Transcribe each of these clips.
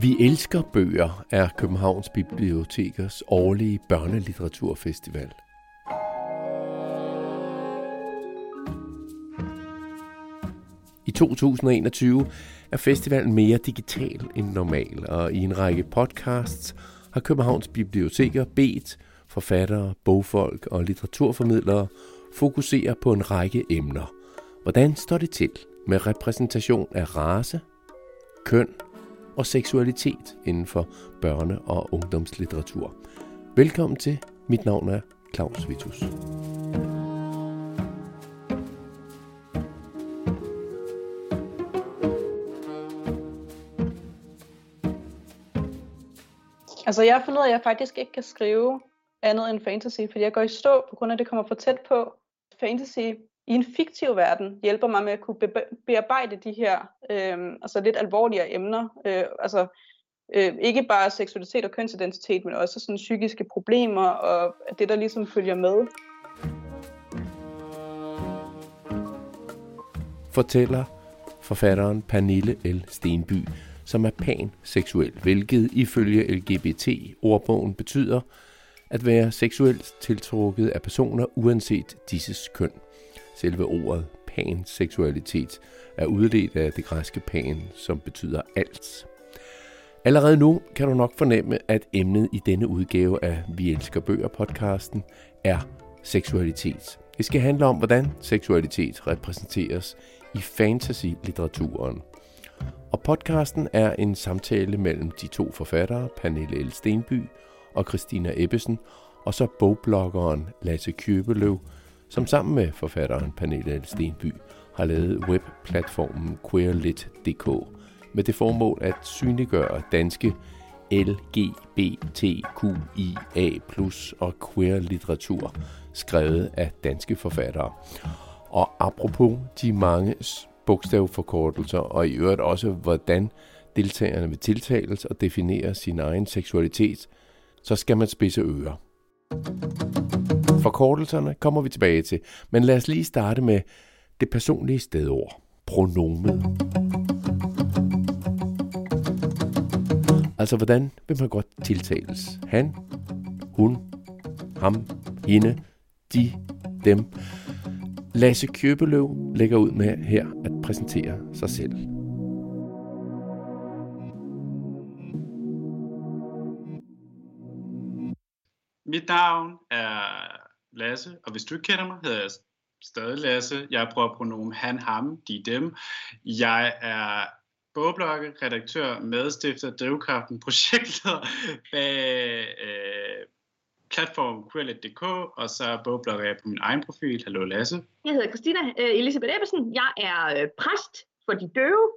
Vi elsker bøger er Københavns Bibliotekers årlige børnelitteraturfestival. I 2021 er festivalen mere digital end normal, og i en række podcasts har Københavns Biblioteker bedt forfattere, bogfolk og litteraturformidlere fokusere på en række emner. Hvordan står det til med repræsentation af race, køn og seksualitet inden for børne- og ungdomslitteratur? Velkommen til. Mit navn er Claus Vitus. Altså jeg har fundet ud af, at jeg faktisk ikke kan skrive andet end fantasy, fordi jeg går i stå på grund af, at det kommer for tæt på. Fantasy i en fiktiv verden hjælper mig med at kunne bearbejde de her øh, altså lidt alvorligere emner. Øh, altså øh, ikke bare seksualitet og kønsidentitet, men også sådan psykiske problemer og det, der ligesom følger med. Fortæller forfatteren Pernille L. Stenby, som er panseksuel, hvilket ifølge LGBT-ordbogen betyder at være seksuelt tiltrukket af personer uanset disses køn. Selve ordet panseksualitet er udledt af det græske pan, som betyder alt. Allerede nu kan du nok fornemme, at emnet i denne udgave af Vi elsker bøger podcasten er seksualitet. Det skal handle om, hvordan seksualitet repræsenteres i fantasy-litteraturen. Og podcasten er en samtale mellem de to forfattere, Pernille L. Stenby og Christina Ebbesen, og så bogbloggeren Lasse Købeløv, som sammen med forfatteren Pernille Stenby har lavet webplatformen queerlit.dk med det formål at synliggøre danske LGBTQIA og queer litteratur skrevet af danske forfattere. Og apropos de mange bogstavforkortelser, og i øvrigt også, hvordan deltagerne vil tiltales og definere sin egen seksualitet, så skal man spidse ører. Mm. Forkortelserne kommer vi tilbage til, men lad os lige starte med det personlige stedord, Pronomen. Altså, hvordan vil man godt tiltales? Han, hun, ham, hende, de, dem. Lasse Købeløv lægger ud med her at præsentere sig selv. Mit navn er Lasse, og hvis du ikke kender mig, hedder jeg stadig Lasse. Jeg bruger pronomen han, ham, de, dem. Jeg er bogblogger, redaktør, medstifter, drivkraften, projektleder bag øh, platform queerlet.dk, og så bogblogger jeg på min egen profil. Hallo Lasse. Jeg hedder Christina øh, Elisabeth Ebbesen. Jeg er øh, præst for de døve,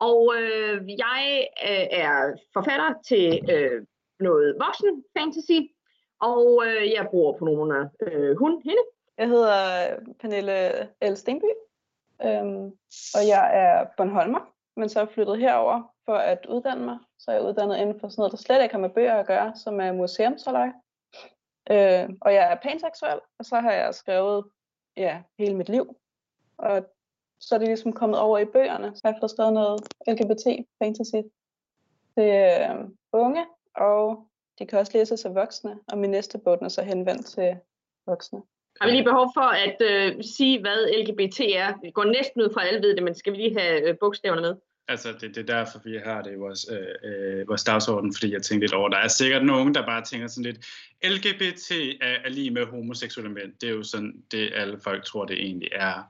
og øh, jeg øh, er forfatter til øh, noget voksen fantasy, og øh, jeg bruger pronomerne øh, hun, hende. Jeg hedder øh, Pernille L. Stenby, øhm, og jeg er Bornholmer, men så er jeg flyttet herover for at uddanne mig. Så er jeg uddannet inden for sådan noget, der slet ikke har med bøger at gøre, som er museumsholdøj. Øh, og jeg er panseksuel, og så har jeg skrevet ja, hele mit liv. Og så er det ligesom kommet over i bøgerne. Så har jeg fået skrevet noget LGBT-fantasy til øh, unge og de kan også læses af voksne, og min næste bog er så henvendt til voksne. Har vi lige behov for at øh, sige, hvad LGBT er? Vi går næsten ud fra, at alle ved det, men skal vi lige have øh, bogstaverne med? Altså, det, det er derfor, vi har det i vores, øh, øh, vores dagsorden, fordi jeg tænkte lidt over, der er sikkert nogen, der bare tænker sådan lidt, LGBT er, er lige med homoseksuelle mænd. Det er jo sådan, det alle folk tror, det egentlig er.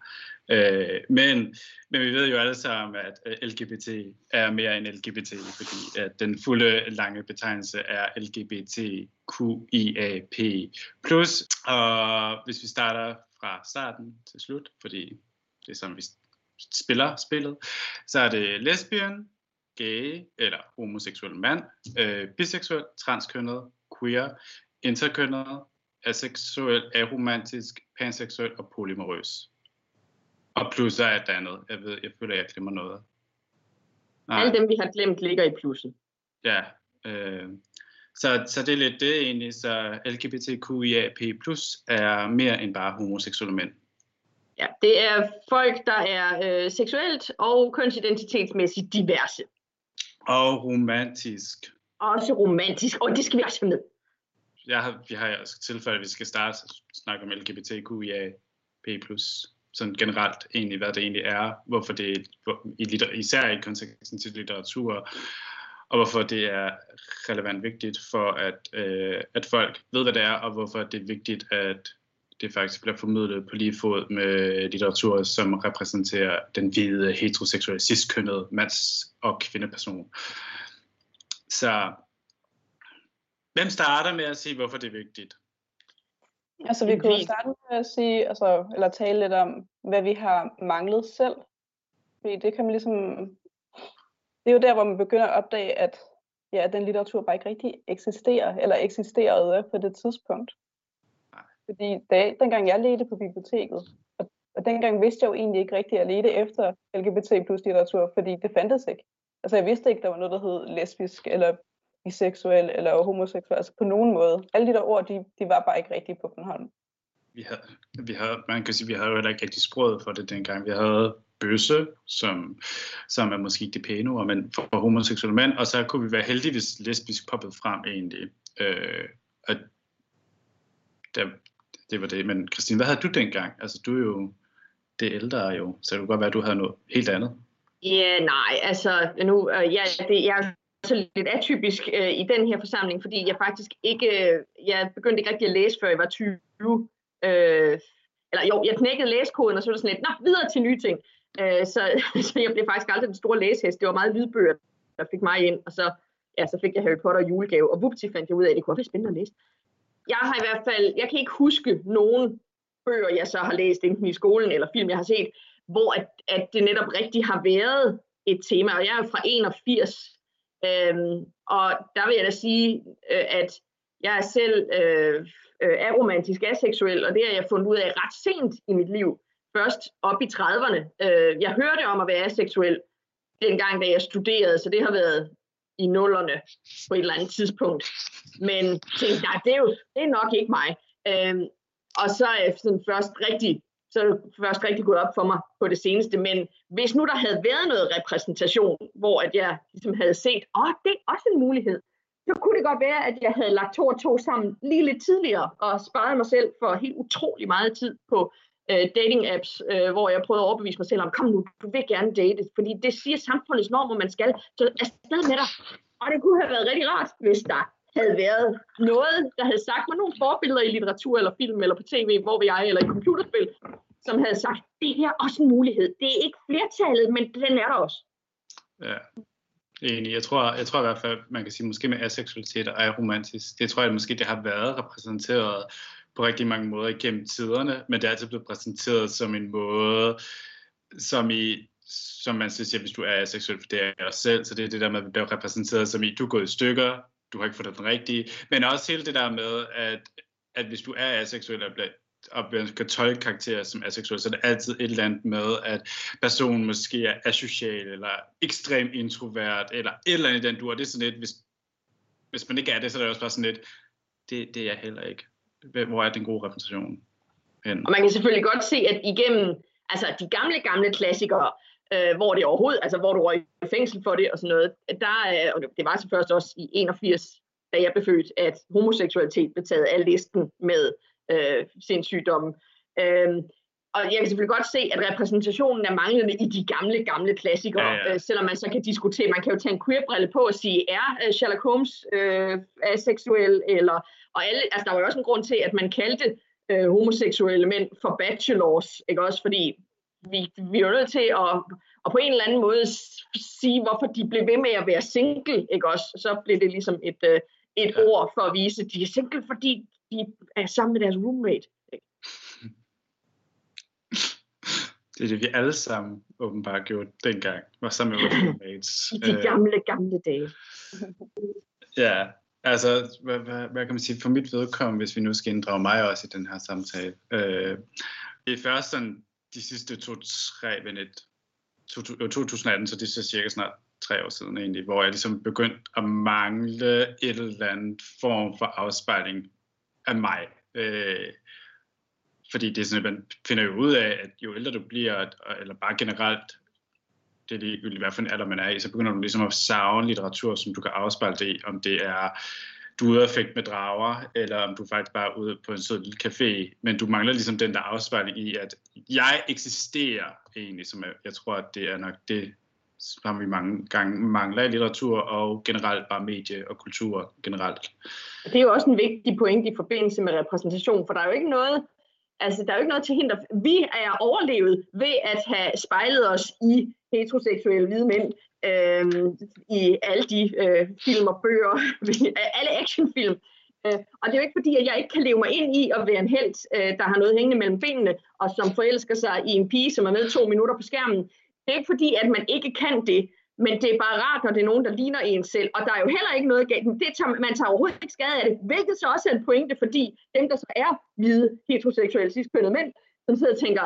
Øh, men, men vi ved jo alle sammen, at øh, LGBT er mere end LGBT, fordi at den fulde lange betegnelse er LGBTQIAP+. Og hvis vi starter fra starten til slut, fordi det er sådan, vi spiller spillet, så er det lesbien, gay eller homoseksuel mand, øh, biseksuel, transkønnet, queer, interkønnet, aseksuel, aromantisk, panseksuel og polymorøs. Og plus er et andet. Jeg ved, jeg føler, jeg glemmer noget. Nej. Alle dem, vi har glemt, ligger i plusset. Ja. Øh, så, så det er lidt det egentlig. Så LGBTQIAP+ er mere end bare homoseksuelle mænd. Ja, det er folk, der er øh, seksuelt og kønsidentitetsmæssigt diverse. Og romantisk. Også romantisk, og det skal vi også have med. Jeg har, vi har altså tilfælde, at vi skal starte at snakke om LGBTQIA P+, sådan generelt egentlig, hvad det egentlig er, hvorfor det hvor, i litter, især i konteksten til litteratur, og hvorfor det er relevant vigtigt for, at, øh, at folk ved, hvad det er, og hvorfor det er vigtigt, at det faktisk bliver formidlet på lige fod med litteratur, som repræsenterer den hvide, heteroseksuelle, cis-kønnede mands- og kvindeperson. Så hvem starter med at sige, hvorfor det er vigtigt? Altså, vi kunne jo starte med at sige, altså, eller tale lidt om, hvad vi har manglet selv. Fordi det kan man ligesom... Det er jo der, hvor man begynder at opdage, at ja, den litteratur bare ikke rigtig eksisterer, eller eksisterede på det tidspunkt. Fordi da, dengang jeg ledte på biblioteket, og, og dengang vidste jeg jo egentlig ikke rigtigt at lede efter LGBT plus litteratur, fordi det fandtes ikke. Altså jeg vidste ikke, der var noget, der hed lesbisk, eller biseksuel, eller homoseksuel, altså på nogen måde. Alle de der ord, de, de var bare ikke rigtige på Bornholm. Vi havde, vi havde, man kan sige, vi havde jo heller ikke rigtig sproget for det dengang. Vi havde bøsse, som, som er måske ikke det pæne ord, men for, for homoseksuelle mænd, og så kunne vi være heldige, hvis lesbisk poppede frem egentlig. Øh, at der, det var det. Men Christine, hvad havde du dengang? Altså, du er jo det ældre jo, så det kunne godt være, at du havde noget helt andet. Ja, nej, altså nu, øh, ja, det, jeg er så lidt atypisk øh, i den her forsamling, fordi jeg faktisk ikke, øh, jeg begyndte ikke rigtig at læse, før jeg var 20. Øh, eller jo, jeg knækkede læskoden, og så var det sådan lidt, nå, videre til nye ting. Øh, så, så jeg blev faktisk aldrig den store læsehest. Det var meget lydbøger, der fik mig ind, og så, ja, så fik jeg Harry Potter julegave, og vupti fandt jeg ud af, at det kunne være spændende at læse jeg har i hvert fald, jeg kan ikke huske nogen bøger, jeg så har læst enten i skolen eller film, jeg har set, hvor at, at det netop rigtig har været et tema, og jeg er fra 81, øhm, og der vil jeg da sige, øh, at jeg er selv øh, øh, aromantisk aseksuel, og det har jeg fundet ud af ret sent i mit liv, først op i 30'erne. Øh, jeg hørte om at være aseksuel dengang, da jeg studerede, så det har været i nullerne på et eller andet tidspunkt. Men tænkte, nej, det er jo det er nok ikke mig. Øhm, og så er sådan først rigtig, så er det først rigtig gået op for mig på det seneste. Men hvis nu der havde været noget repræsentation, hvor at jeg ligesom havde set, åh, oh, det er også en mulighed, så kunne det godt være, at jeg havde lagt to og to sammen lige lidt tidligere, og sparet mig selv for helt utrolig meget tid på øh, dating apps, øh, hvor jeg prøvede at overbevise mig selv om, kom nu, du vil gerne date, fordi det siger samfundets normer, man skal. Så afsted med dig. Og det kunne have været rigtig rart, hvis der havde været noget, der havde sagt mig nogle forbilleder i litteratur eller film eller på tv, hvor vi er, eller i computerspil, som havde sagt, det her er også en mulighed. Det er ikke flertallet, men den er der også. Ja, Enig. Jeg tror, jeg tror i hvert fald, man kan sige, måske med aseksualitet og aromantisk, det tror jeg måske, det har været repræsenteret på rigtig mange måder igennem tiderne, men det er altid blevet præsenteret som en måde, som i som man siger, hvis du er aseksuel, for det er jeg selv, så det er det der med, at bliver repræsenteret som i, du er gået i stykker, du har ikke fundet den rigtige, men også hele det der med, at, at hvis du er aseksuel og, og kan tolke karakterer som aseksuel, så er det altid et eller andet med, at personen måske er asocial, eller ekstrem introvert, eller et eller andet i den du, og det er sådan lidt, hvis, hvis man ikke er det, så er det også bare sådan lidt, det, det er jeg heller ikke. Hvor er den gode repræsentation hen? Og man kan selvfølgelig godt se, at igennem altså de gamle, gamle klassikere, øh, hvor det overhovedet, altså hvor du røg i fængsel for det og sådan noget, der, øh, og det var så først også i 81, da jeg blev født, at homoseksualitet blev taget af listen med øh, sindssygdomme. Øh, og jeg kan selvfølgelig godt se, at repræsentationen er manglende i de gamle, gamle klassikere, ja, ja. Øh, selvom man så kan diskutere, man kan jo tage en queer-brille på og sige, er øh, Sherlock Holmes øh, aseksuel, eller, og alle, altså der var jo også en grund til, at man kaldte øh, homoseksuelle mænd for bachelors, ikke også, fordi vi, vi er nødt til at, at på en eller anden måde sige, hvorfor de blev ved med at være single, ikke også, så blev det ligesom et, øh, et ja. ord for at vise, at de er single, fordi de er sammen med deres roommate. Det er det, vi alle sammen åbenbart gjorde dengang, var sammen med vores roommates. I de øh, gamle, gamle dage. ja, altså, hvad, hvad, hvad kan man sige, for mit vedkommende, hvis vi nu skal inddrage mig også i den her samtale. Øh, det er først sådan de sidste to-tre, ved et, 2018, så det er så cirka snart tre år siden egentlig, hvor jeg ligesom begyndte at mangle et eller andet form for afspejling af mig. Øh, fordi det er sådan, at man finder jo ud af, at jo ældre du bliver, eller bare generelt, det er ligegyldigt, hvad for en alder man er i, så begynder du ligesom at savne litteratur, som du kan afspejle det i, om det er du er ude at med drager, eller om du faktisk bare er ude på en sød lille café, men du mangler ligesom den der afspejling i, at jeg eksisterer egentlig, som jeg, jeg tror, at det er nok det, som vi mange gange mangler i litteratur, og generelt bare medie og kultur generelt. Det er jo også en vigtig point i forbindelse med repræsentation, for der er jo ikke noget, altså der er jo ikke noget til hinder. Vi er overlevet ved at have spejlet os i heteroseksuelle hvide mænd øh, i alle de øh, film og bøger, alle actionfilm. Øh, og det er jo ikke fordi, at jeg ikke kan leve mig ind i at være en held, øh, der har noget hængende mellem benene, og som forelsker sig i en pige, som er med to minutter på skærmen. Det er ikke fordi, at man ikke kan det, men det er bare rart, når det er nogen, der ligner en selv. Og der er jo heller ikke noget galt. Det tager, man tager overhovedet ikke skade af det, hvilket så også er en pointe, fordi dem, der så er hvide, heteroseksuelle, cis mænd, som sidder og tænker,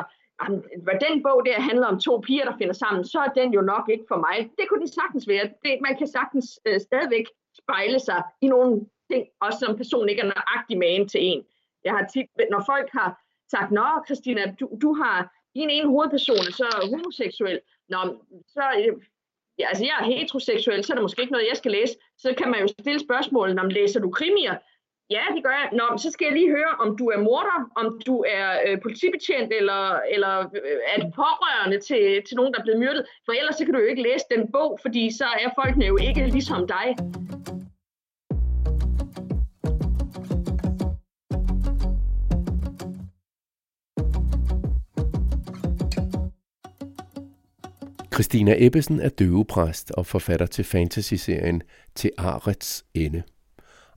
hvad den bog der handler om to piger, der finder sammen, så er den jo nok ikke for mig. Det kunne den sagtens være. Det, man kan sagtens øh, stadigvæk spejle sig i nogle ting, også som person ikke er nøjagtig med til en. Jeg har tit, når folk har sagt, Nå, Christina, du, du har din ene hovedperson er så homoseksuel. Nå, så, øh, ja, altså jeg er heteroseksuel, så er der måske ikke noget, jeg skal læse. Så kan man jo stille spørgsmålet, om læser du krimier? Ja, det gør jeg. Nå, så skal jeg lige høre, om du er morder, om du er øh, politibetjent, eller, eller øh, er du pårørende til, til nogen, der er blevet myrdet. For ellers så kan du jo ikke læse den bog, fordi så er folkene jo ikke ligesom dig. Christina Ebbesen er døvepræst og forfatter til fantasy-serien Til Arets Ende.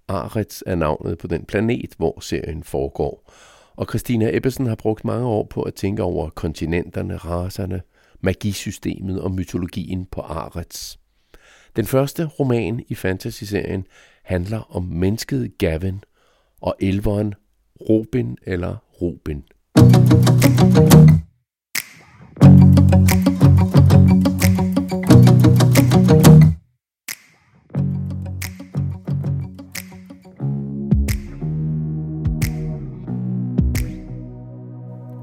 Arets er navnet på den planet, hvor serien foregår. Og Christina Ebbesen har brugt mange år på at tænke over kontinenterne, raserne, magisystemet og mytologien på Arets. Den første roman i fantasy-serien handler om mennesket Gavin og elveren Robin eller Robin.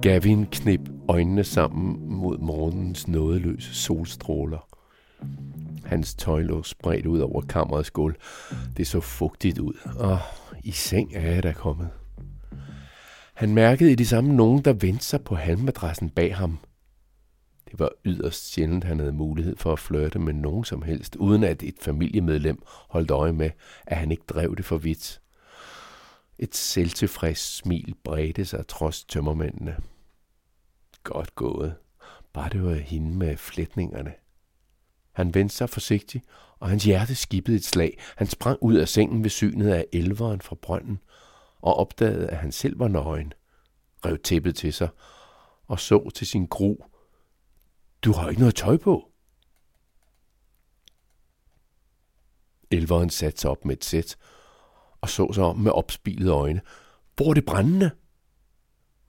Gavin knep øjnene sammen mod morgenens nådeløse solstråler. Hans tøj lå spredt ud over kammerets gulv. Det så fugtigt ud, og i seng er jeg da kommet. Han mærkede i det samme nogen, der vendte sig på halmmadrassen bag ham. Det var yderst sjældent, han havde mulighed for at flirte med nogen som helst, uden at et familiemedlem holdt øje med, at han ikke drev det for vidt. Et selvtilfreds smil bredte sig trods tømmermændene. Godt gået. Bare det var hende med flætningerne. Han vendte sig forsigtigt, og hans hjerte skippede et slag. Han sprang ud af sengen ved synet af elveren fra brønden, og opdagede, at han selv var nøgen. Rev tæppet til sig, og så til sin gru. Du har ikke noget tøj på. Elveren satte sig op med et sæt, og så sig om med opspilede øjne. Hvor er det brændende?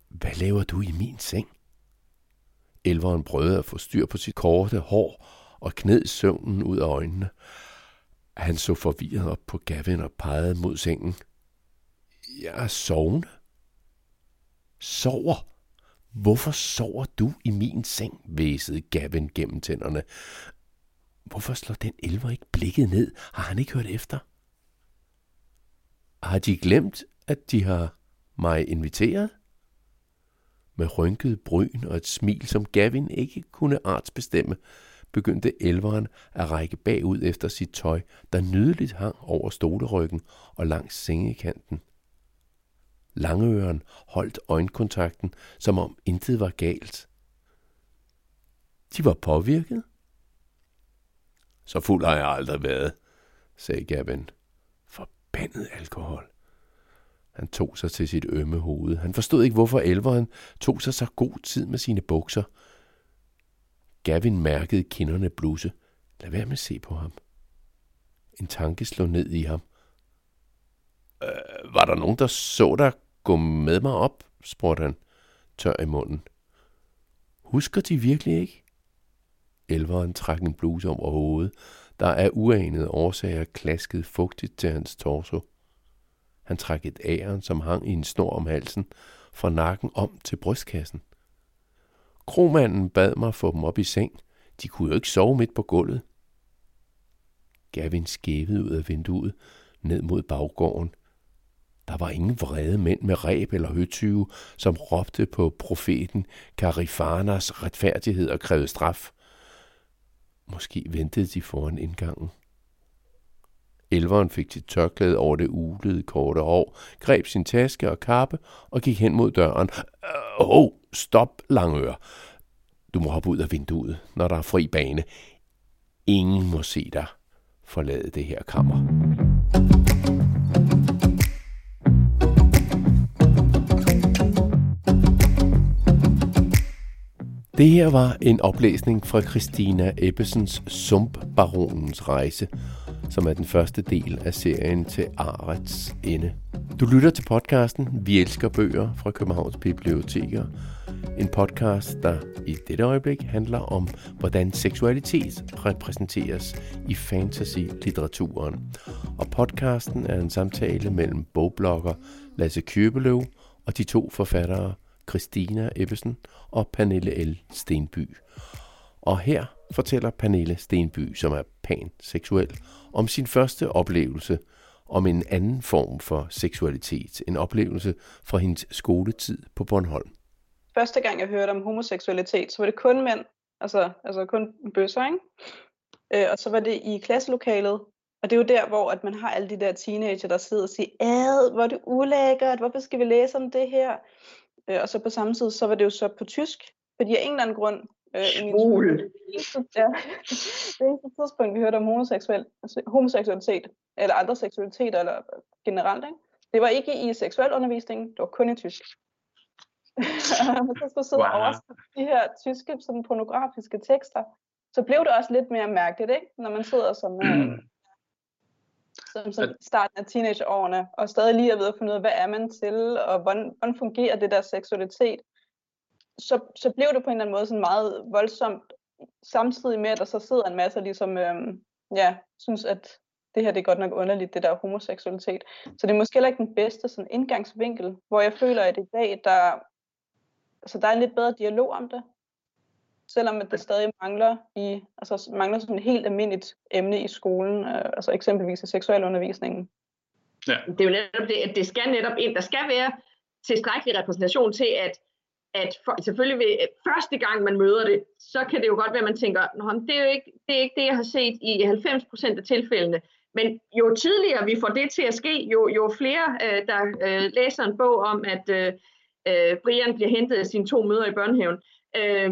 Hvad laver du i min seng? Elveren prøvede at få styr på sit korte hår og kned søvnen ud af øjnene. Han så forvirret op på Gavin og pegede mod sengen. Jeg er sovende. Sover? Hvorfor sover du i min seng? væsede Gavin gennem tænderne. Hvorfor slår den elver ikke blikket ned? Har han ikke hørt efter? Har de glemt, at de har mig inviteret? Med rynket bryn og et smil, som Gavin ikke kunne artsbestemme, begyndte elveren at række bagud efter sit tøj, der nydeligt hang over stoleryggen og langs sengekanten. Langeøren holdt øjenkontakten, som om intet var galt. De var påvirket. Så fuld har jeg aldrig været, sagde Gavin. Forbandet alkohol. Han tog sig til sit ømme hoved. Han forstod ikke, hvorfor elveren tog sig så god tid med sine bukser. Gavin mærkede kinderne bluse. Lad være med at se på ham. En tanke slog ned i ham. Øh, var der nogen, der så dig gå med mig op? spurgte han, tør i munden. Husker de virkelig ikke? Elveren trak en bluse over hovedet, der af uanede årsager klaskede fugtigt til hans torso. Han trak et æren, som hang i en snor om halsen, fra nakken om til brystkassen. Kromanden bad mig få dem op i seng. De kunne jo ikke sove midt på gulvet. Gavin skævede ud af vinduet ned mod baggården. Der var ingen vrede mænd med ræb eller høtyve, som råbte på profeten Karifanas retfærdighed og krævede straf. Måske ventede de foran indgangen. Elveren fik sit tørklæde over det ulede korte hår, greb sin taske og kappe og gik hen mod døren. Åh, oh, stop, Langør. Du må hoppe ud af vinduet, når der er fri bane. Ingen må se dig forlade det her kammer. Det her var en oplæsning fra Christina Ebbesens Sumpbaronens rejse, som er den første del af serien til Arets Ende. Du lytter til podcasten Vi elsker bøger fra Københavns Biblioteker. En podcast, der i dette øjeblik handler om, hvordan seksualitet repræsenteres i fantasy-litteraturen. Og podcasten er en samtale mellem bogblogger Lasse Købeløv og de to forfattere Christina Ebbesen og Pernille L. Stenby. Og her fortæller Pernille Stenby, som er panseksuel, om sin første oplevelse om en anden form for seksualitet. En oplevelse fra hendes skoletid på Bornholm. Første gang jeg hørte om homoseksualitet, så var det kun mænd, altså, altså kun bøsser, ikke? Øh, og så var det i klasselokalet, og det er jo der, hvor at man har alle de der teenager, der sidder og siger, ad, hvor er det ulækkert, hvorfor skal vi læse om det her? Øh, og så på samme tid, så var det jo så på tysk, fordi af en eller anden grund, øh, i min skole, ja, det eneste tidspunkt, vi hørte om homoseksuel, homoseksualitet, eller andre seksualiteter, eller generelt, ikke? det var ikke i seksuel undervisning, det var kun i tysk. så skulle sidde wow. og de her tyske sådan pornografiske tekster, så blev det også lidt mere mærkeligt, ikke? når man sidder som, mm som, som starten af teenageårene, og stadig lige er ved at finde ud af, hvad er man til, og hvordan, hvordan fungerer det der seksualitet, så, så blev det på en eller anden måde sådan meget voldsomt, samtidig med, at der så sidder en masse, ligesom, øhm, ja, synes, at det her det er godt nok underligt, det der homoseksualitet. Så det er måske heller ikke den bedste sådan indgangsvinkel, hvor jeg føler, at i dag, der, altså, der er en lidt bedre dialog om det selvom at det stadig mangler i altså mangler sådan et helt almindeligt emne i skolen, øh, altså eksempelvis i seksualundervisningen. Ja. Det er jo netop det, at det skal netop ind, der skal være tilstrækkelig repræsentation til, at, at for, selvfølgelig ved første gang man møder det, så kan det jo godt være, at man tænker, det er jo ikke det, er ikke det jeg har set i 90% af tilfældene. Men jo tidligere vi får det til at ske, jo, jo flere, øh, der øh, læser en bog om, at øh, øh Brian bliver hentet af sine to møder i børnehaven, øh,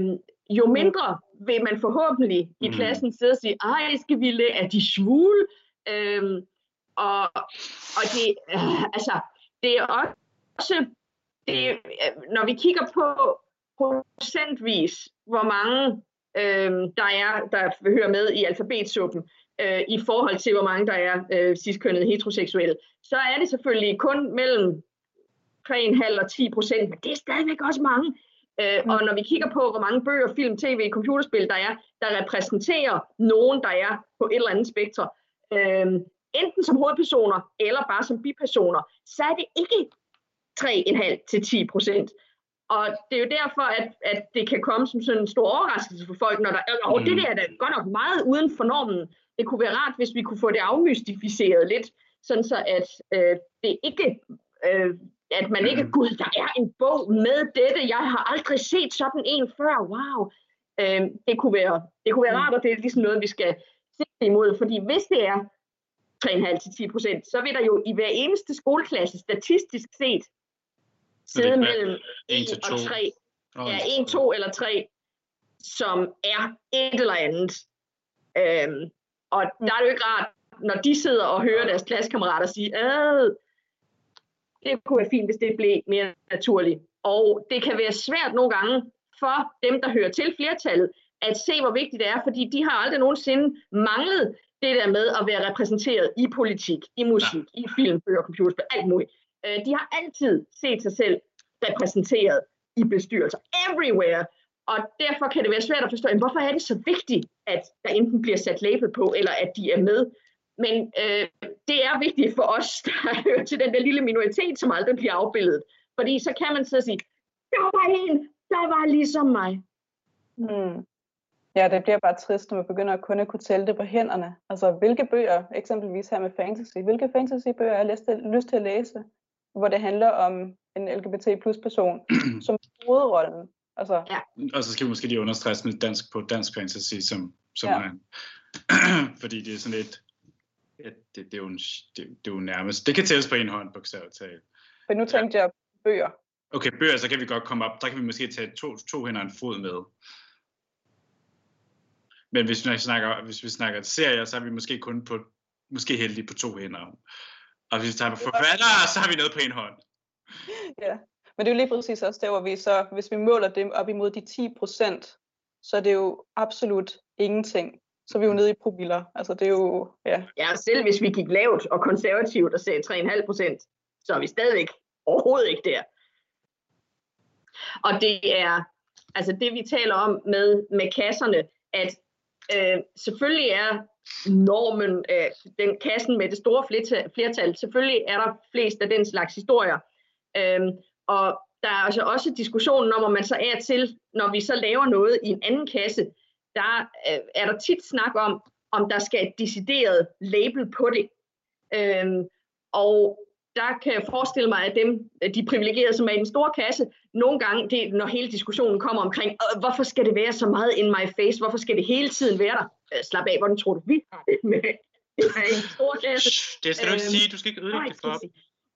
jo mindre vil man forhåbentlig i mm. klassen sidde og sige, ej, skal vi lære, er de svule? Øhm, og, og det, øh, altså, det er også, det, når vi kigger på procentvis, hvor mange øh, der er, der hører med i alfabetsuppen, øh, i forhold til, hvor mange der er øh, ciskønnede heteroseksuelle, så er det selvfølgelig kun mellem 3,5 og 10 procent, men det er stadigvæk også mange. Øh, og når vi kigger på, hvor mange bøger, film, tv, computerspil der er, der repræsenterer nogen, der er på et eller andet spektrum, øh, enten som hovedpersoner eller bare som bipersoner, så er det ikke 3,5 til 10 procent. Og det er jo derfor, at, at det kan komme som sådan en stor overraskelse for folk, når der og det der er da godt nok meget uden for normen. Det kunne være rart, hvis vi kunne få det afmystificeret lidt, sådan så at øh, det ikke øh, at man ikke, gud, der er en bog med dette, jeg har aldrig set sådan en før, wow. Øh, det, kunne være, det kunne være rart, og det er ligesom noget, vi skal se imod, fordi hvis det er 3,5-10 procent, så vil der jo i hver eneste skoleklasse statistisk set sidde mellem 1 og 3. Ja, 1, 2 eller 3, som er et eller andet. Øhm, og der er det jo ikke rart, når de sidder og hører deres klassekammerater sige, at det kunne være fint, hvis det blev mere naturligt. Og det kan være svært nogle gange for dem, der hører til flertallet, at se, hvor vigtigt det er, fordi de har aldrig nogensinde manglet det der med at være repræsenteret i politik, i musik, i film, bøger, computerspil, alt muligt. Øh, de har altid set sig selv repræsenteret i bestyrelser, everywhere. Og derfor kan det være svært at forstå, hvorfor er det så vigtigt, at der enten bliver sat label på, eller at de er med. Men øh, det er vigtigt for os, der hører til den der lille minoritet, som aldrig bliver afbildet. Fordi så kan man så sige, der var en, der var ligesom mig. Hmm. Ja, det bliver bare trist, når man begynder at kun at kunne tælle det på hænderne. Altså, hvilke bøger, eksempelvis her med fantasy, hvilke fantasybøger har jeg lyst til, lyst til at læse, hvor det handler om en LGBT plus person som hovedrollen? Altså, Ja. Og så skal vi måske lige understrege med dansk på dansk fantasy, som, som Ja. ja. han. fordi det er sådan lidt, ja, det, det, er jo en, det, det er jo nærmest, det kan tælles på en hånd, bogstaveligt talt. for nu tænkte jeg på bøger. Okay, bøger, så kan vi godt komme op, der kan vi måske tage to, to hænder og en fod med. Men hvis vi snakker, hvis vi snakker serier, så er vi måske kun på, måske heldige på to hænder. Og hvis vi tager på forfattere, så har vi noget på en hånd. Ja. Men det er jo lige præcis også der, hvor vi så, hvis vi måler dem op imod de 10 procent, så er det jo absolut ingenting. Så er vi jo nede i promiller. Altså det er jo, ja. Ja, selv hvis vi gik lavt og konservativt og sagde 3,5 procent, så er vi stadigvæk overhovedet ikke der. Og det er altså det, vi taler om med, med kasserne, at øh, selvfølgelig er normen, øh, den kassen med det store flertal, selvfølgelig er der flest af den slags historier. Øhm, og der er altså også diskussionen om, om man så er til, når vi så laver noget i en anden kasse, der øh, er der tit snak om, om der skal et decideret label på det. Øhm, og der kan jeg forestille mig, at dem, de privilegerede, som er i den store kasse, nogle gange, det, når hele diskussionen kommer omkring, "Øh, hvorfor skal det være så meget in my face? Hvorfor skal det hele tiden være der? Øh, slap af, hvordan tror du, vi har det med en stor kasse? Det skal du ikke Øhm, sige, du skal ikke ødelægge det for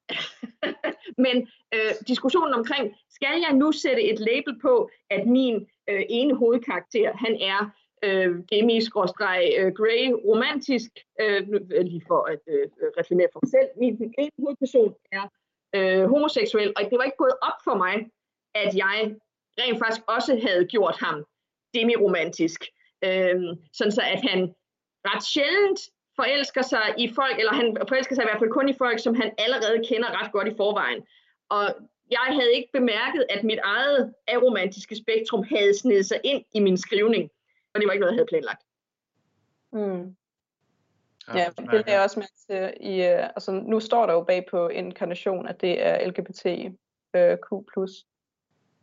Men øh, diskussionen omkring, skal jeg nu sætte et label på, at min øh, ene hovedkarakter, han er øh, demi-grey øh, romantisk, øh, øh, lige for at øh, øh reklamere for mig selv, min ene hovedperson er øh, homoseksuel, og det var ikke gået op for mig, at jeg rent faktisk også havde gjort ham demi-romantisk, øh, sådan så at han ret sjældent forelsker sig i folk, eller han forelsker sig i hvert fald kun i folk, som han allerede kender ret godt i forvejen. Og jeg havde ikke bemærket, at mit eget aromantiske spektrum havde snedet sig ind i min skrivning, det var ikke noget, jeg havde planlagt. Mm. Ja, Ja, det er jeg også med til i, øh, altså nu står der jo bag på inkarnation, at det er LGBTQ+.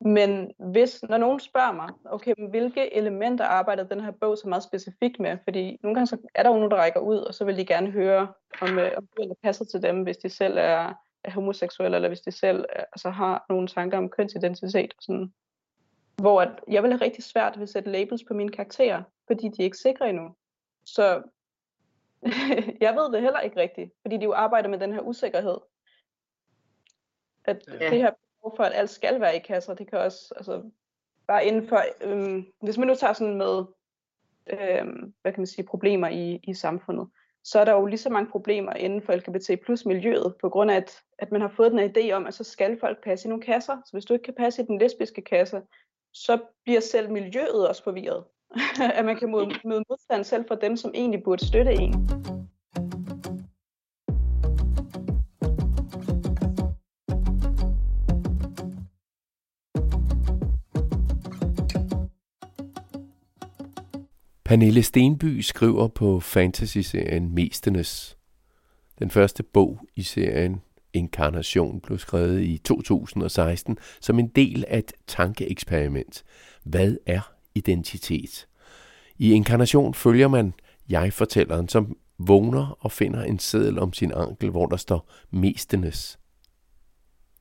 Men hvis, når nogen spørger mig, okay, men hvilke elementer arbejder den her bog så meget specifikt med? Fordi nogle gange så er der jo nogen, der rækker ud, og så vil de gerne høre, om, øh, om bøgerne passer til dem, hvis de selv er, er homoseksuelle, eller hvis de selv altså har nogle tanker om kønsidentitet. Og sådan. Hvor at jeg vil have rigtig svært ved at sætte labels på mine karakterer, fordi de er ikke sikre endnu. Så jeg ved det heller ikke rigtigt, fordi de jo arbejder med den her usikkerhed. At Ja. det her behov for, at alt skal være i kasser, det kan også, altså, bare inden for, øhm, hvis man nu tager sådan med, øhm, hvad kan man sige, problemer i, i samfundet, så er der jo lige så mange problemer inden for LGBT plus miljøet, på grund af, at, at man har fået den her idé om, at så skal folk passe i nogle kasser. Så hvis du ikke kan passe i den lesbiske kasse, så bliver selv miljøet også forvirret. at man kan møde, møde modstand selv fra dem, som egentlig burde støtte en. Pernille Stenby skriver på fantasy-serien Mestenes. Den første bog i serien Inkarnation blev skrevet i 2016 som en del af et tankeeksperiment. Hvad er identitet? I Inkarnation følger man jeg-fortælleren, som vågner og finder en seddel om sin ankel, hvor der står Mestenes.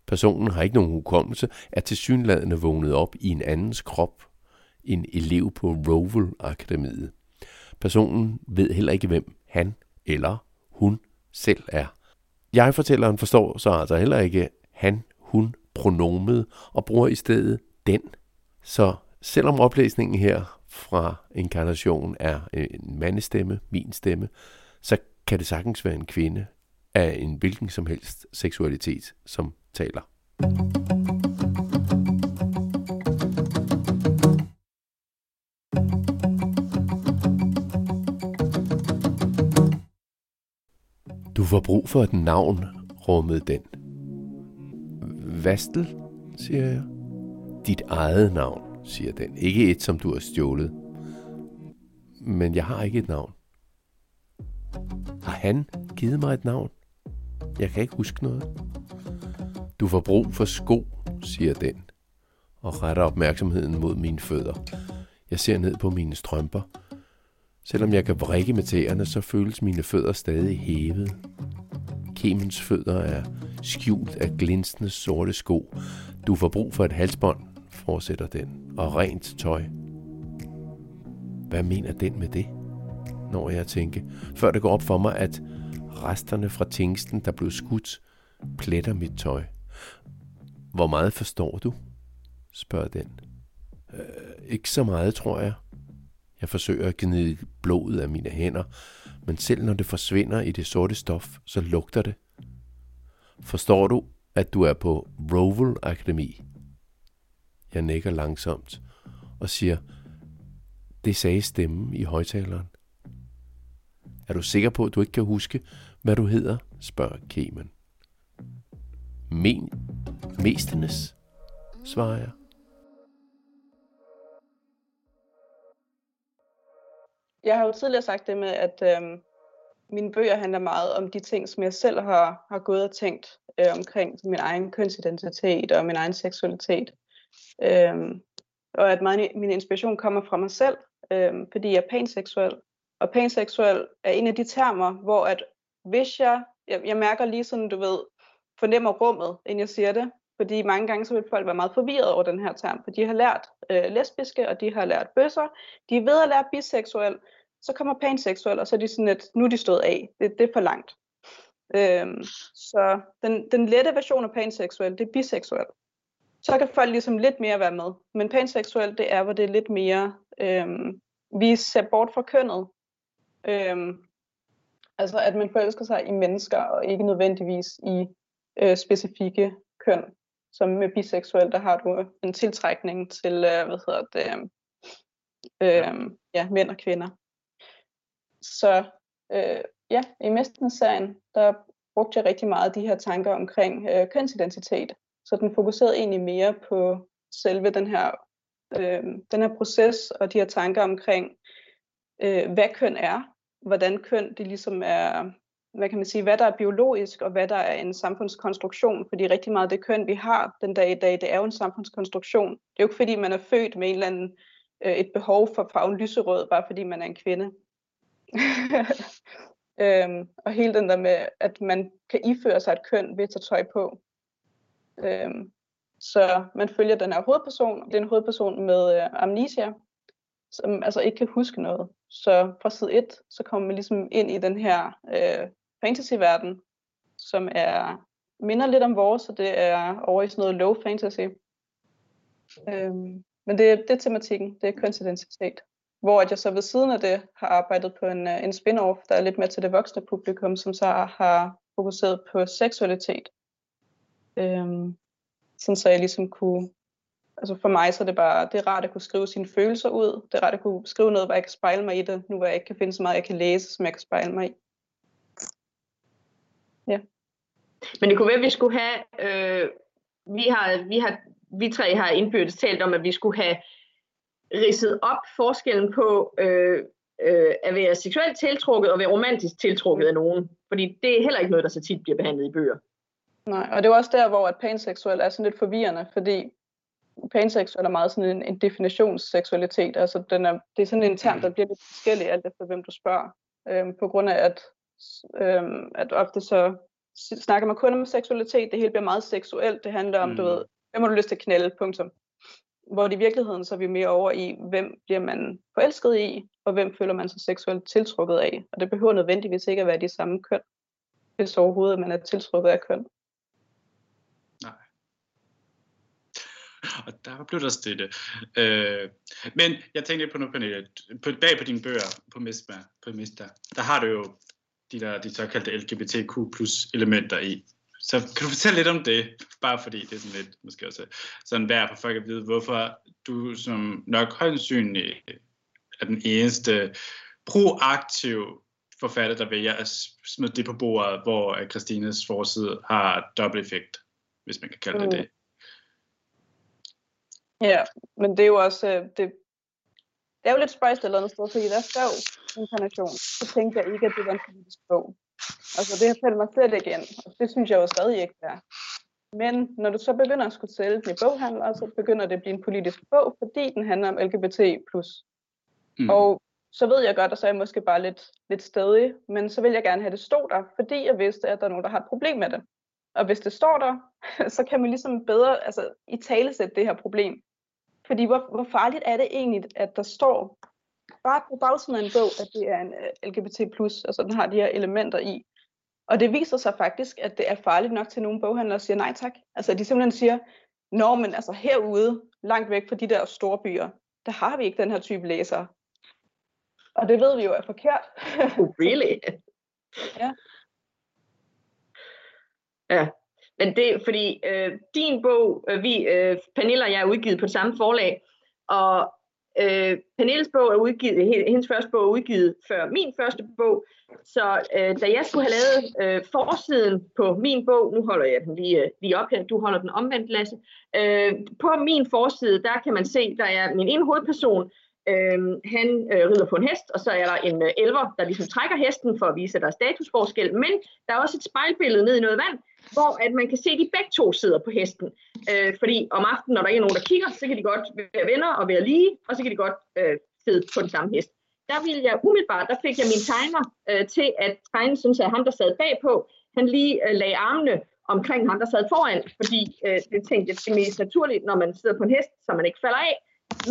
Personen har ikke nogen hukommelse, er tilsyneladende vågnet op i en andens krop, en elev på Roval Akademiet. Personen ved heller ikke, hvem han eller hun selv er. Jeg-fortælleren forstår så altså heller ikke han, hun, pronomet og bruger i stedet den. Så selvom oplæsningen her fra inkarnation er en mandestemme, min stemme, så kan det sagtens være en kvinde af en hvilken som helst seksualitet, som taler. Du får brug for et navn, rummede den. Vastel, siger jeg. Dit eget navn, siger den. Ikke et, som du har stjålet. Men jeg har ikke et navn. Har han givet mig et navn? Jeg kan ikke huske noget. Du får brug for sko, siger den, og retter opmærksomheden mod mine fødder. Jeg ser ned på mine strømper. Selvom jeg kan vrikke med tæerne, så føles mine fødder stadig hævet. Kemens fødder er skjult af glinsende sorte sko. Du får brug for et halsbånd, fortsætter den, og rent tøj. Hvad mener den med det? Når jeg tænker, før det går op for mig, at resterne fra tingsten, der blev skudt, pletter mit tøj. Hvor meget forstår du? spørger den. Øh, ikke så meget, tror jeg. Jeg forsøger at gnide blodet af mine hænder, men selv når det forsvinder i det sorte stof, så lugter det. Forstår du, at du er på Roval Akademi? Jeg nikker langsomt og siger, det sagde stemmen i højtaleren. Er du sikker på, at du ikke kan huske, hvad du hedder? spørger Kemen. Men, mestenes, svarer jeg. Jeg har jo tidligere sagt det med, at øhm, mine bøger handler meget om de ting, som jeg selv har, har gået og tænkt øh, omkring min egen kønsidentitet og min egen seksualitet. Øhm, og at meget min inspiration kommer fra mig selv, øhm, fordi jeg er panseksuel. Og panseksuel er en af de termer, hvor at hvis jeg, jeg, jeg mærker lige sådan, du ved, fornemmer rummet, inden jeg siger det, fordi mange gange så vil folk være meget forvirret over den her term, for de har lært øh, lesbiske, og de har lært bøsser, de er ved at lære biseksuel, så kommer panseksuel, og så er de sådan, at nu er de stået af. Det, det er for langt. Øhm, så den, den lette version af panseksuel, det er biseksuel. Så kan folk ligesom lidt mere være med. Men panseksuel, det er, hvor det er lidt mere, øhm, vi ser bort fra kønnet. Øhm, altså, at man forelsker sig i mennesker, og ikke nødvendigvis i øh, specifikke køn. Som med biseksuel, der har du en tiltrækning til, øh, hvad hedder det, øh, ja, mænd og kvinder. Så øh, ja, i Mestens-serien, der brugte jeg rigtig meget de her tanker omkring øh, kønsidentitet. Så den fokuserede egentlig mere på selve den her, øh, den her proces og de her tanker omkring, øh, hvad køn er, hvordan køn det ligesom er, hvad kan man sige, hvad der er biologisk og hvad der er en samfundskonstruktion. Fordi rigtig meget af det køn, vi har den dag i dag, det er jo en samfundskonstruktion. Det er jo ikke fordi, man er født med en eller anden, øh, et behov for farven lyserød, bare fordi man er en kvinde. øhm, og hele den der med, at man kan iføre sig et køn ved at tage tøj på. Øhm, så man følger den her hovedperson. Det er en hovedperson med øh, amnesia, som altså ikke kan huske noget. Så fra side 1, så kommer man ligesom ind i den her øh, fantasy-verden, som er minder lidt om vores, så det er over i sådan noget low fantasy. Øhm, men det, det er tematikken, det er kønsidentitet. Hvor at jeg så ved siden af det har arbejdet på en, øh, en spin-off, der er lidt mere til det voksne publikum, som så har fokuseret på seksualitet. Øhm, sådan så jeg ligesom kunne, altså for mig så er det bare, det er rart at kunne skrive sine følelser ud. Det er rart at kunne skrive noget, hvor jeg kan spejle mig i det, nu hvor jeg ikke kan finde så meget, jeg kan læse, som jeg kan spejle mig i. Ja. Men det kunne være, at vi skulle have, øh, vi har, vi har, vi tre har indbyrdes talt om, at vi skulle have ridset op forskellen på øh, øh, at være seksuelt tiltrukket og være romantisk tiltrukket af nogen. Fordi det er heller ikke noget, der så tit bliver behandlet i bøger. Nej, og det er også der, hvor at panseksuel er sådan lidt forvirrende, fordi panseksuel er meget sådan en, en definitionsseksualitet. Altså den er, det er sådan en term, der bliver lidt forskellig alt efter, hvem du spørger. Øhm, på grund af, at, øhm, at ofte så snakker man kun om seksualitet. Det hele bliver meget seksuelt. Det handler om, mm. du ved, hvem har du lyst til at knælde, punktum hvor i virkeligheden så er vi mere over i, hvem bliver man forelsket i, og hvem føler man sig seksuelt tiltrukket af. Og det behøver nødvendigvis ikke at være de samme køn, hvis overhovedet man er tiltrukket af køn. Nej. Og der blev der stille. Øh, men jeg tænkte på noget, Pernille, på, bag på dine bøger på Mista, på Mista, der har du jo de der de såkaldte LGBTQ plus elementer i. Så kan du fortælle lidt om det, bare fordi det er sådan lidt, måske også sådan værd for folk at vide, hvorfor du som nok højst er den eneste proaktiv forfatter, der vælger at smide det på bordet, hvor øh, Christines forside har dobbelt effekt, hvis man kan kalde det mm. det. Ja, men det er jo også, øh, det, det er jo lidt spøjst et eller andet sted, fordi der skrev inkarnation, så tænkte jeg ikke, at det var en politisk bog. Altså det har faldet mig slet ikke ind, og det synes jeg jo stadig ikke er. Men når du så begynder at skulle sælge den i boghandler, så begynder det at blive en politisk bog, fordi den handler om LGBT+. Mm. Og så ved jeg godt, at så er jeg måske bare lidt, lidt stedig, men så vil jeg gerne have det stå der, fordi jeg vidste, at der er nogen, der har et problem med det. Og hvis det står der, så kan man ligesom bedre altså, i tale sætte det her problem. Fordi hvor, hvor farligt er det egentlig, at der står bare på bagsiden af en bog, at det er en øh, LGBT+, altså den har de her elementer i. Og det viser sig faktisk, at det er farligt nok til nogle boghandlere, siger nej tak. Altså de simpelthen siger, Nå, men altså herude, langt væk fra de der store byer, der har vi ikke den her type læsere. Og det ved vi jo er forkert. oh, really? ja. Ja, men det er fordi øh, din bog, øh, vi, øh, Pernille og jeg er udgivet på det samme forlag, og øh, Pernilles bog er udgivet, hendes første bog er udgivet før min første bog, så øh, da jeg skulle have lavet øh, forsiden på min bog, nu holder jeg den lige, øh, lige op her, du holder den omvendt, Lasse, øh, på min forside, der kan man se, der er min ene hovedperson, øh, han øh, rider på en hest, og så er der en øh, elver, der ligesom trækker hesten for at vise, at der er statusforskel, men der er også et spejlbillede ned i noget vand, hvor at man kan se, at de begge to sidder på hesten. Øh, fordi om aftenen, når der ikke er nogen, der kigger, så kan de godt være venner og være lige, og så kan de godt øh, sidde på den samme hest. Der ville jeg umiddelbart, der fik jeg min tegner øh, til at tegne, synes jeg, ham, der sad bagpå, han lige øh, lagde armene omkring ham, der sad foran, fordi øh, det tænkte jeg, det er mest naturligt, når man sidder på en hest, så man ikke falder af.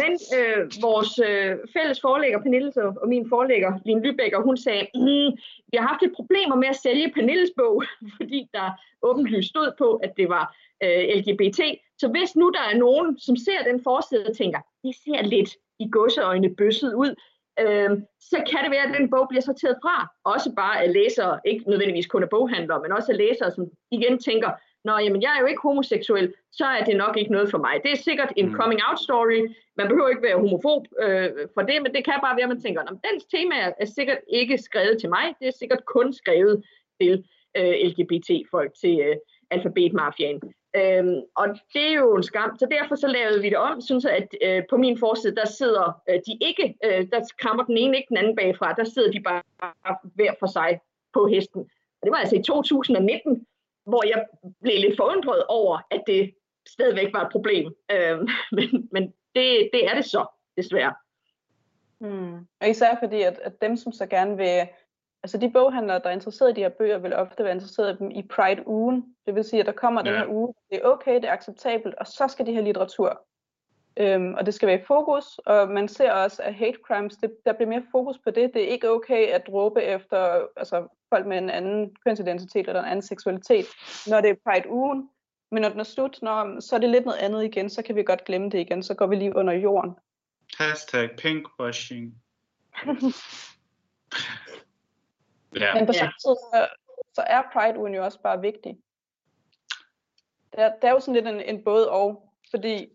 Men øh, vores øh, fælles forlægger, Pernille og min forlægger, Line Lybækker, hun sagde, mm, vi har haft et problemer med at sælge Pernilles bog, fordi der åbenlyst stod på, at det var øh, LGBT. Så hvis nu der er nogen, som ser den forside og tænker, det ser lidt i godseøjne bøsset ud, øh, så kan det være, at den bog bliver sorteret fra. Også bare af læsere, ikke nødvendigvis kun af boghandlere, men også af læsere, som igen tænker, Nå, jamen jeg er jo ikke homoseksuel, så er det nok ikke noget for mig. Det er sikkert en mm. coming out story. Man behøver ikke være homofob øh, for det, men det kan bare være, at man tænker, at dens tema er, er sikkert ikke skrevet til mig. Det er sikkert kun skrevet til øh, LGBT-folk, til øh, alfabetmafiaen. Øhm, og det er jo en skam, så derfor så lavede vi det om, synes jeg, at øh, på min forside, der sidder øh, de ikke, øh, der krammer den ene ikke den anden bagfra, der sidder de bare hver for sig på hesten. Og det var altså i 2019, hvor jeg blev lidt forundret over, at det stadigvæk var et problem. Øh, men men det, det er det så, desværre. Hmm. Og især fordi, at, at dem, som så gerne vil... Altså de boghandlere, der er interesseret i de her bøger, vil ofte være interesseret i dem i Pride-ugen. Det vil sige, at der kommer ja. den her uge, det er okay, det er acceptabelt, og så skal de have litteratur. Øhm, og det skal være i fokus, og man ser også, at hate crimes, det, der bliver mere fokus på det. Det er ikke okay at råbe efter altså, folk med en anden kønsidentitet eller en anden seksualitet, når det er Pride-ugen. Men når den er slut, når, så er det lidt noget andet igen, så kan vi godt glemme det igen, så går vi lige under jorden. Hashtag pinkwashing. ja. Men på samme tid, så, så er Pride-ugen jo også bare vigtig. Det er, det er jo sådan lidt en, en både og, fordi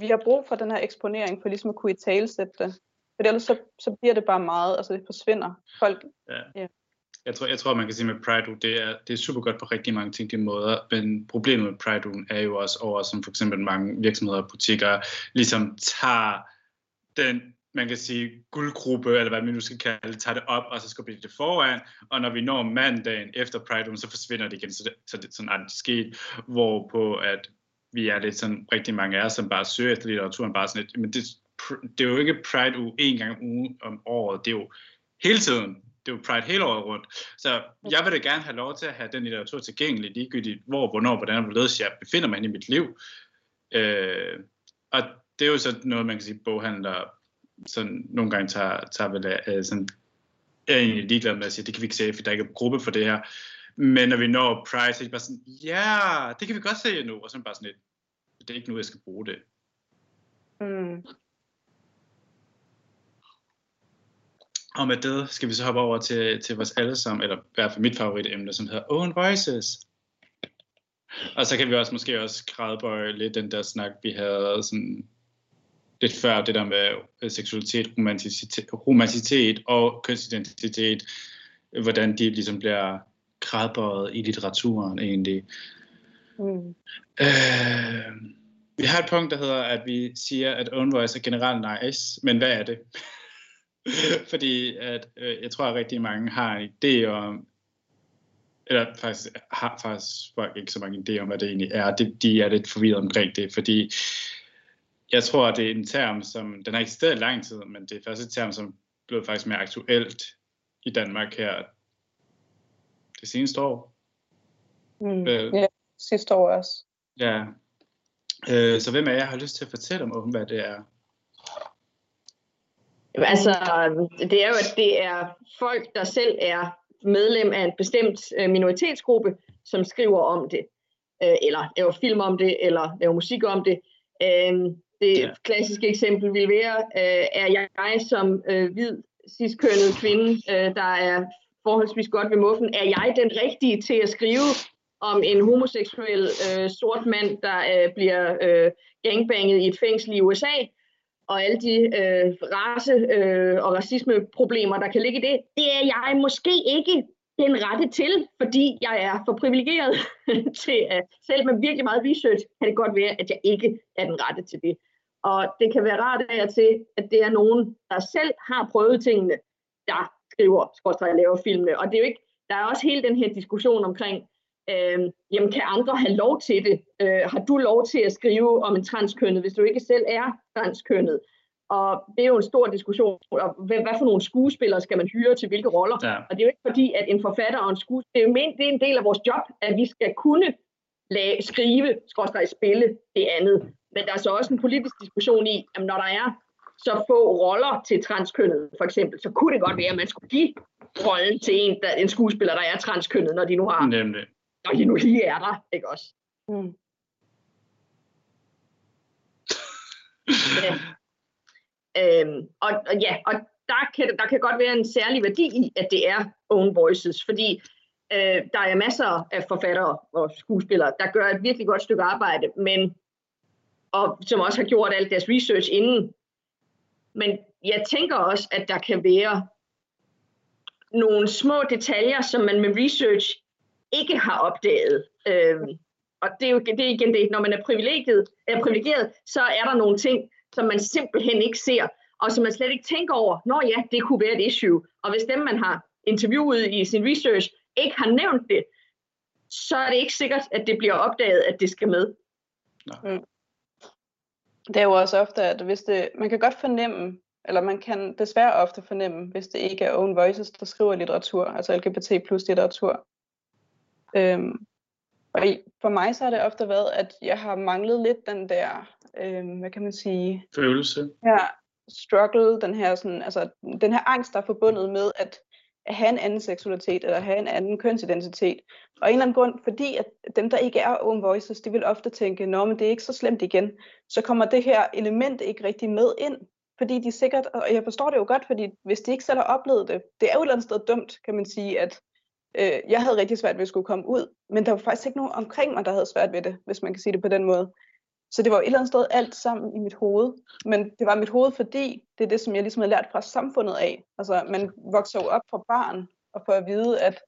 vi har brug for den her eksponering for ligesom at kunne i talesætte det. For ellers så, så bliver det bare meget, altså det forsvinder. Folk, ja. ja. Jeg tror, jeg tror, man kan sige med Pride det er, det er super godt på rigtig mange ting, de måder, men problemet med Pride er jo også over, som for eksempel mange virksomheder og butikker ligesom tager den, man kan sige, guldgruppe, eller hvad man nu skal kalde det, tager det op, og så skal det foran, og når vi når mandagen efter Pride så forsvinder det igen, så det, så det sådan er det sket, hvorpå at vi er lidt sådan rigtig mange af os, som bare søger efter litteraturen, bare sådan lidt, men det, det er jo ikke Pride uge en gang uge om året, det er jo hele tiden, det er jo Pride hele året rundt. Så jeg vil da gerne have lov til at have den litteratur tilgængelig, ligegyldigt hvor, hvornår, hvordan og hvorledes jeg befinder mig i mit liv. Øh, og det er jo så noget, man kan sige, boghandler sådan nogle gange tager, tager vel af, sådan, er egentlig ligeglad med at sige, det kan vi ikke se, for der er ikke er gruppe for det her. Men når vi når er det bare sådan, ja, det kan vi godt se nu. Og så bare sådan lidt, det er ikke nu, jeg skal bruge det. Mm. Og med det skal vi så hoppe over til, til vores allesammen, eller i hvert fald mit favoritemne, som hedder Own Voices. Og så kan vi også måske også gradbøje lidt den der snak, vi havde sådan lidt før, det der med øh, seksualitet, romanticitet, romanticitet og kønsidentitet, hvordan de ligesom bliver gradbøjet i litteraturen egentlig. Mm. Øh, vi har et punkt, der hedder, at vi siger, at own voice er generelt nice, men hvad er det? Fordi at, øh, jeg tror, at rigtig mange har en idé om, eller faktisk har faktisk folk ikke så mange idéer om, hvad det egentlig er. De, de er lidt forvirret omkring det, fordi jeg tror, at det er en term, som den har eksisteret i lang tid, men det er faktisk et term, som blev faktisk mere aktuelt i Danmark her det seneste år. Mm. Øh, ja, sidste år også. Ja. Øh, så hvem af jer har lyst til at fortælle om, hvad det er? Altså, det er jo, at det er folk, der selv er medlem af en bestemt øh, minoritetsgruppe, som skriver om det, øh, eller laver film om det, eller laver musik om det. Øh, det ja. klassiske eksempel vil være, er jeg som hvid, ciskønnet kvinde, der er forholdsvis godt ved muffen, er jeg den rigtige til at skrive om en homoseksuel øh, sort mand, der øh, bliver øh, gangbanget i et fængsel i USA, og alle de øh, race- øh, og racisme-problemer, der kan ligge i det, det er jeg måske ikke den rette til, fordi jeg er for privilegeret til at, selv med virkelig meget research, kan det godt være, at jeg ikke er den rette til det. Og det kan være rart af til, at det er nogen, der selv har prøvet tingene, der skriver, skorstræk laver filmene. Og det er jo ikke, der er også hele den her diskussion omkring, øh, jamen kan andre have lov til det? Øh, har du lov til at skrive om en transkønnet, hvis du ikke selv er transkønnet? Og det er jo en stor diskussion, og hvad, hvad for nogle skuespillere skal man hyre til hvilke roller? Ja. Og det er jo ikke fordi, at en forfatter og en skuespiller, det er jo det er en del af vores job, at vi skal kunne lave, skrive, skorstræk spille det andet. Men der er så også en politisk diskussion i, at når der er så få roller til transkønnet, for eksempel, så kunne det godt være, at man skulle give rollen til en, der, en skuespiller, der er transkønnet, når de nu har, Nemlig. når de nu lige er der, ikke også? Mm. ja. Øhm, og, og ja, og der kan, der kan godt være en særlig værdi i, at det er own voices, fordi øh, der er masser af forfattere og skuespillere, der gør et virkelig godt stykke arbejde, men og som også har gjort alt deres research inden men jeg tænker også, at der kan være nogle små detaljer, som man med research ikke har opdaget. Øhm, og det er jo det er igen det, når man er privilegeret, er privilegeret, så er der nogle ting, som man simpelthen ikke ser, og som man slet ikke tænker over, når ja, det kunne være et issue. Og hvis dem, man har interviewet i sin research, ikke har nævnt det, så er det ikke sikkert, at det bliver opdaget, at det skal med. Mm det er jo også ofte, at hvis det, man kan godt fornemme, eller man kan desværre ofte fornemme, hvis det ikke er Own Voices, der skriver litteratur, altså LGBT plus litteratur. Øhm, og for mig så har det ofte været, at jeg har manglet lidt den der, øhm, hvad kan man sige? Følelse. Ja, struggle, den her, sådan, altså, den her angst, der er forbundet med, at at have en anden seksualitet, eller have en anden kønsidentitet. Og en eller anden grund, fordi at dem, der ikke er own voices, de vil ofte tænke, nå, men det er ikke så slemt igen. Så kommer det her element ikke rigtig med ind, fordi de sikkert, og jeg forstår det jo godt, fordi hvis de ikke selv har oplevet det, det er jo et eller andet sted dumt, kan man sige, at øh, jeg havde rigtig svært ved at skulle komme ud, men der var faktisk ikke nogen omkring mig, der havde svært ved det, hvis man kan sige det på den måde. Så det var et eller andet sted alt sammen i mit hoved. Men det var mit hoved, fordi det er det, som jeg ligesom har lært fra samfundet af. Altså, man vokser jo op fra barn, og får at vide, at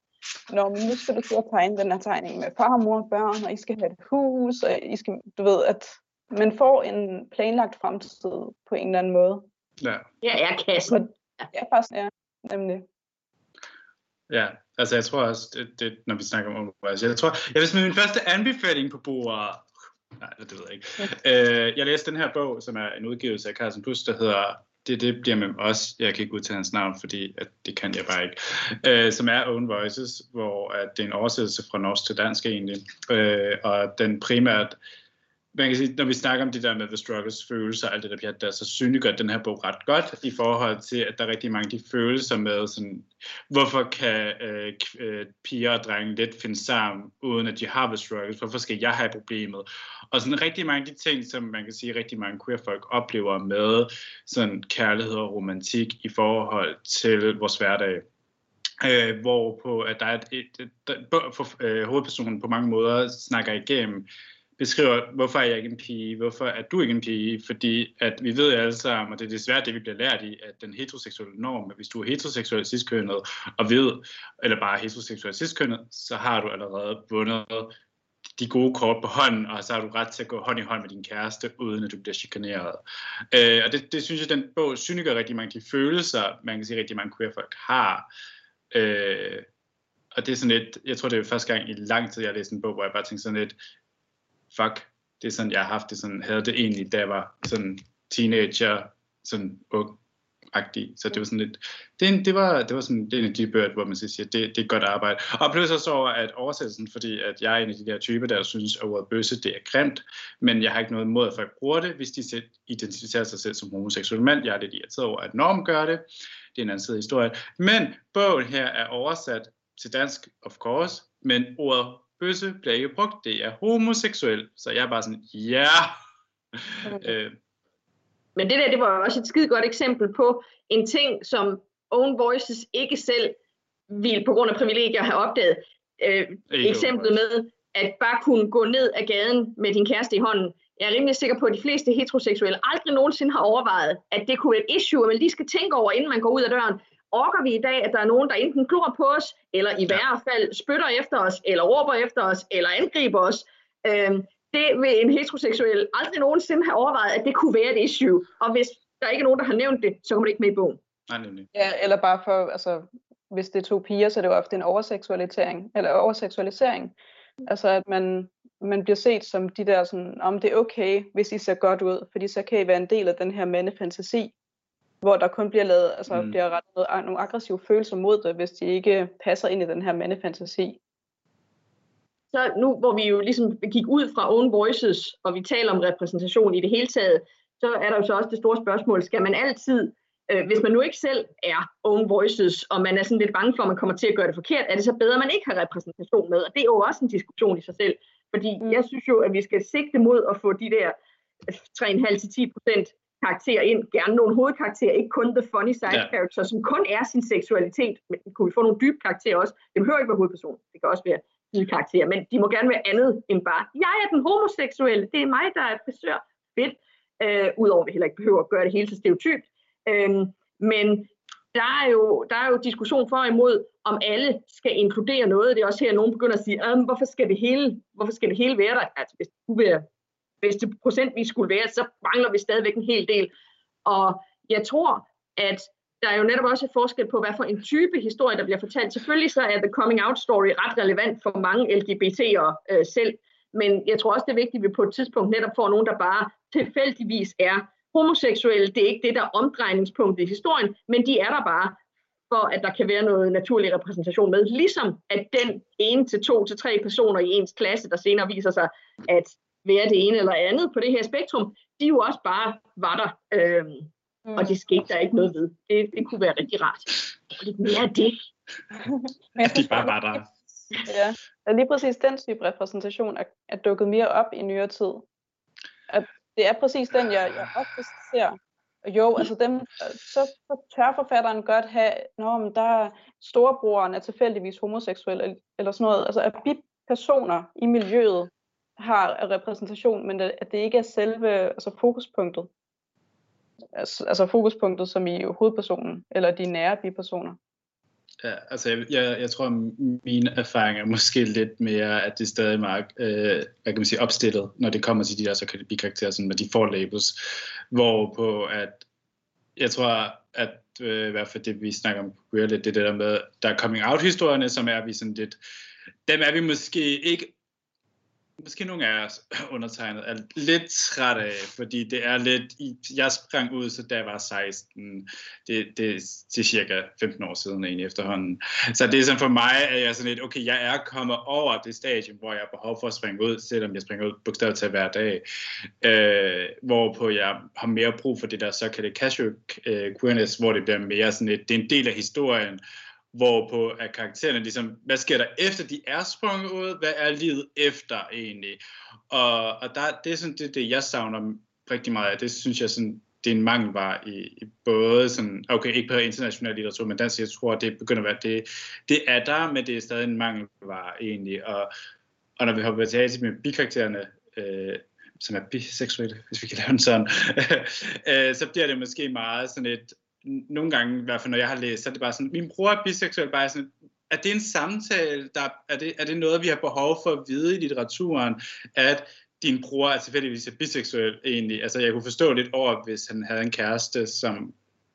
når nu skal du sidde og tegne den her tegning med far, mor og børn, og I skal have et hus, og I skal, du ved, at man får en planlagt fremtid på en eller anden måde. Ja. Ja, er kassen. ja, faktisk, ja, nemlig. Ja, altså jeg tror også, det, det, når vi snakker om altså jeg tror, jeg vil smide min første anbefaling på bordet, Nej, det ved jeg ikke. Øh, jeg læste den her bog, som er en udgivelse af Carsten Plus, der hedder det, det bliver med os. Jeg kan ikke udtale hans navn, fordi at det kan jeg bare ikke. Øh, som er Own Voices, hvor at det er en oversættelse fra norsk til dansk egentlig. Øh, og den primært man kan sige, når vi snakker om det der med The Struggles følelser og alt det der pjat der, så synliggør den her bog ret godt i forhold til, at der er rigtig mange de følelser med, sådan, hvorfor kan øh, øh, piger og drenge let finde sammen, uden at de har The Struggles, hvorfor skal jeg have problemet? Og sådan rigtig mange af de ting, som man kan sige, rigtig mange queer folk oplever med sådan kærlighed og romantik i forhold til vores hverdag. Øh, hvor på, at der er et, et, et, et for, øh, hovedpersonen på mange måder snakker igennem beskriver, hvorfor er jeg ikke en pige, hvorfor er du ikke en pige, fordi at vi ved alle sammen, og det er desværre det, vi bliver lært i, at den heteroseksuelle norm, at hvis du er heteroseksuel ciskønnet, og ved, eller bare heteroseksuel ciskønnet, så har du allerede vundet de gode kort på hånden, og så har du ret til at gå hånd i hånd med din kæreste, uden at du bliver chikaneret. Øh, og det, det synes jeg, den bog synliggør rigtig mange de følelser, man kan sige rigtig mange queer folk har, øh, og det er sådan lidt, jeg tror det er første gang i lang tid, jeg har læst en bog, hvor jeg bare tænkte sådan lidt, fuck, det er sådan, jeg har haft det sådan, havde det egentlig, da jeg var sådan teenager, sådan ung, agtig. Så det var sådan lidt, det, det, var, det var sådan, det er en af de bøger, hvor man siger, det, det er godt arbejde. Og plus også over, at oversættelsen, fordi at jeg er en af de der typer, der synes, at ordet bøsse, det er grimt, men jeg har ikke noget imod, at folk bruger det, hvis de selv identificerer sig selv som homoseksuel mand. Jeg er lidt irriteret over, at Norm gør det. Det er en anden side af historien. Men bogen her er oversat til dansk, of course, men ordet bøsse bliver ikke brugt. Det er homoseksuel. Så jeg er bare sådan, ja. Yeah. øh, men det der, det var også et skide godt eksempel på en ting, som Own Voices ikke selv ville på grund af privilegier have opdaget. Øh, eksemplet med at bare kunne gå ned ad gaden med din kæreste i hånden. Jeg er rimelig sikker på, at de fleste heteroseksuelle aldrig nogensinde har overvejet, at det kunne være et issue, at man lige skal tænke over, inden man går ud af døren. Orker vi i dag, at der er nogen, der enten glor på os, eller i hvert fald spytter efter os, eller råber efter os, eller angriber os? Øhm, det vil en heteroseksuel aldrig nogensinde have overvejet, at det kunne være et issue. Og hvis der ikke er nogen, der har nævnt det, så kommer det ikke med i bogen. Nej, nemlig. Ja, eller bare for, altså, hvis det er to piger, så er det jo ofte en overseksualisering, eller overseksualisering. Altså, at man, man bliver set som de der sådan, om det er okay, hvis I ser godt ud, fordi så kan I være en del af den her mandefantasi, hvor der kun bliver lavet, altså mm. bliver rettet noget, nogle aggressive følelser mod det, hvis de ikke passer ind i den her mandefantasi så nu hvor vi jo ligesom gik ud fra own voices, og vi taler om repræsentation i det hele taget, så er der jo så også det store spørgsmål, skal man altid, øh, hvis man nu ikke selv er own voices, og man er sådan lidt bange for, at man kommer til at gøre det forkert, er det så bedre, at man ikke har repræsentation med? Og det er jo også en diskussion i sig selv, fordi mm. jeg synes jo, at vi skal sigte mod at få de der 3,5-10 procent karakterer ind, gerne nogle hovedkarakterer, ikke kun the funny side ja. character, som kun er sin seksualitet, men kunne vi få nogle dybe karakterer også? Det behøver ikke være hovedperson, det kan også være karakter, men de må gerne være andet end bare, jeg er den homoseksuelle, det er mig, der er frisør. Fedt. Øh, Udover at vi heller ikke behøver at gøre det hele så stereotypt. Øh, men der er, jo, der er jo diskussion for og imod, om alle skal inkludere noget. Det er også her, at nogen begynder at sige, hvorfor skal det hele, hvorfor skal det hele være der? Altså, hvis skulle være, hvis det procentvis skulle være, så mangler vi stadigvæk en hel del. Og jeg tror, at der er jo netop også et forskel på, hvad for en type historie, der bliver fortalt. Selvfølgelig så er The Coming Out Story ret relevant for mange LGBT'ere øh, selv, men jeg tror også, det er vigtigt, at vi på et tidspunkt netop får nogen, der bare tilfældigvis er homoseksuelle. Det er ikke det, der er omdrejningspunktet i historien, men de er der bare for at der kan være noget naturlig repræsentation med. Ligesom at den ene til to til tre personer i ens klasse, der senere viser sig at være det ene eller andet på det her spektrum, de jo også bare var der. Øh, Mm. Og det skete der ikke noget ved. Det, det kunne være rigtig rart. Lidt mere af det. Men jeg de bare var der. Ja, og lige præcis den type repræsentation er, er dukket mere op i nyere tid. At det er præcis den, jeg, jeg ofte ser. Jo, altså dem, så, så tør forfatteren godt have, når der er storebroren er tilfældigvis homoseksuel, eller, sådan noget. Altså at personer i miljøet har repræsentation, men at det ikke er selve altså fokuspunktet altså, altså fokuspunktet som i hovedpersonen, eller de nære bipersoner? Ja, altså jeg, jeg, jeg tror, min erfaring er måske lidt mere, at det er stadig meget øh, hvad kan man sige, opstillet, når det kommer til de der såkaldte bikarakterer, sådan, når de får labels, hvor på at jeg tror, at øh, i hvert fald det, vi snakker om queer lidt, det der med, der er coming out historierne, som er vi sådan lidt, dem er vi måske ikke måske nogle af os undertegnet er lidt træt af, fordi det er lidt, jeg sprang ud, så da jeg var 16, det, det, det er cirka 15 år siden egentlig efterhånden. Så det er sådan for mig, at jeg sådan lidt, okay, jeg er kommet over det stadium, hvor jeg har behov for at springe ud, selvom jeg springer ud bogstaveligt til hver dag, øh, hvorpå jeg har mere brug for det der såkaldte casual øh, queerness, hvor det bliver mere sådan lidt, det er en del af historien, hvorpå at karaktererne ligesom, hvad sker der efter de er sprunget ud, hvad er livet efter egentlig, og, og der, det er sådan det, det, jeg savner rigtig meget af, det synes jeg sådan, det er en mangelvare i, i både sådan, okay, ikke på international litteratur, men dansk, jeg tror, det begynder at være, det, det er der, men det er stadig en mangelvare egentlig, og, og når vi hopper tilbage til med bikaraktererne, øh, som er biseksuelle, hvis vi kan lave den sådan, øh, så bliver det måske meget sådan et, nogle gange, i hvert fald når jeg har læst, så er det bare sådan, min bror er biseksuel, bare sådan, er det en samtale, der, er, det, er det noget, vi har behov for at vide i litteraturen, at din bror er tilfældigvis er biseksuel egentlig? Altså jeg kunne forstå lidt over, hvis han havde en kæreste, som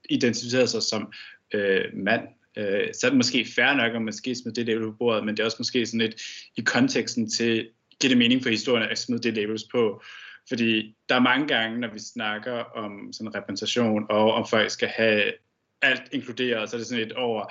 identificerede sig som øh, mand, øh, så er det måske fair nok at måske smide det label på bordet, men det er også måske sådan lidt i konteksten til, giver det mening for historien at smide det labels på, fordi der er mange gange, når vi snakker om sådan repræsentation, og om folk skal have alt inkluderet, så er det sådan et over,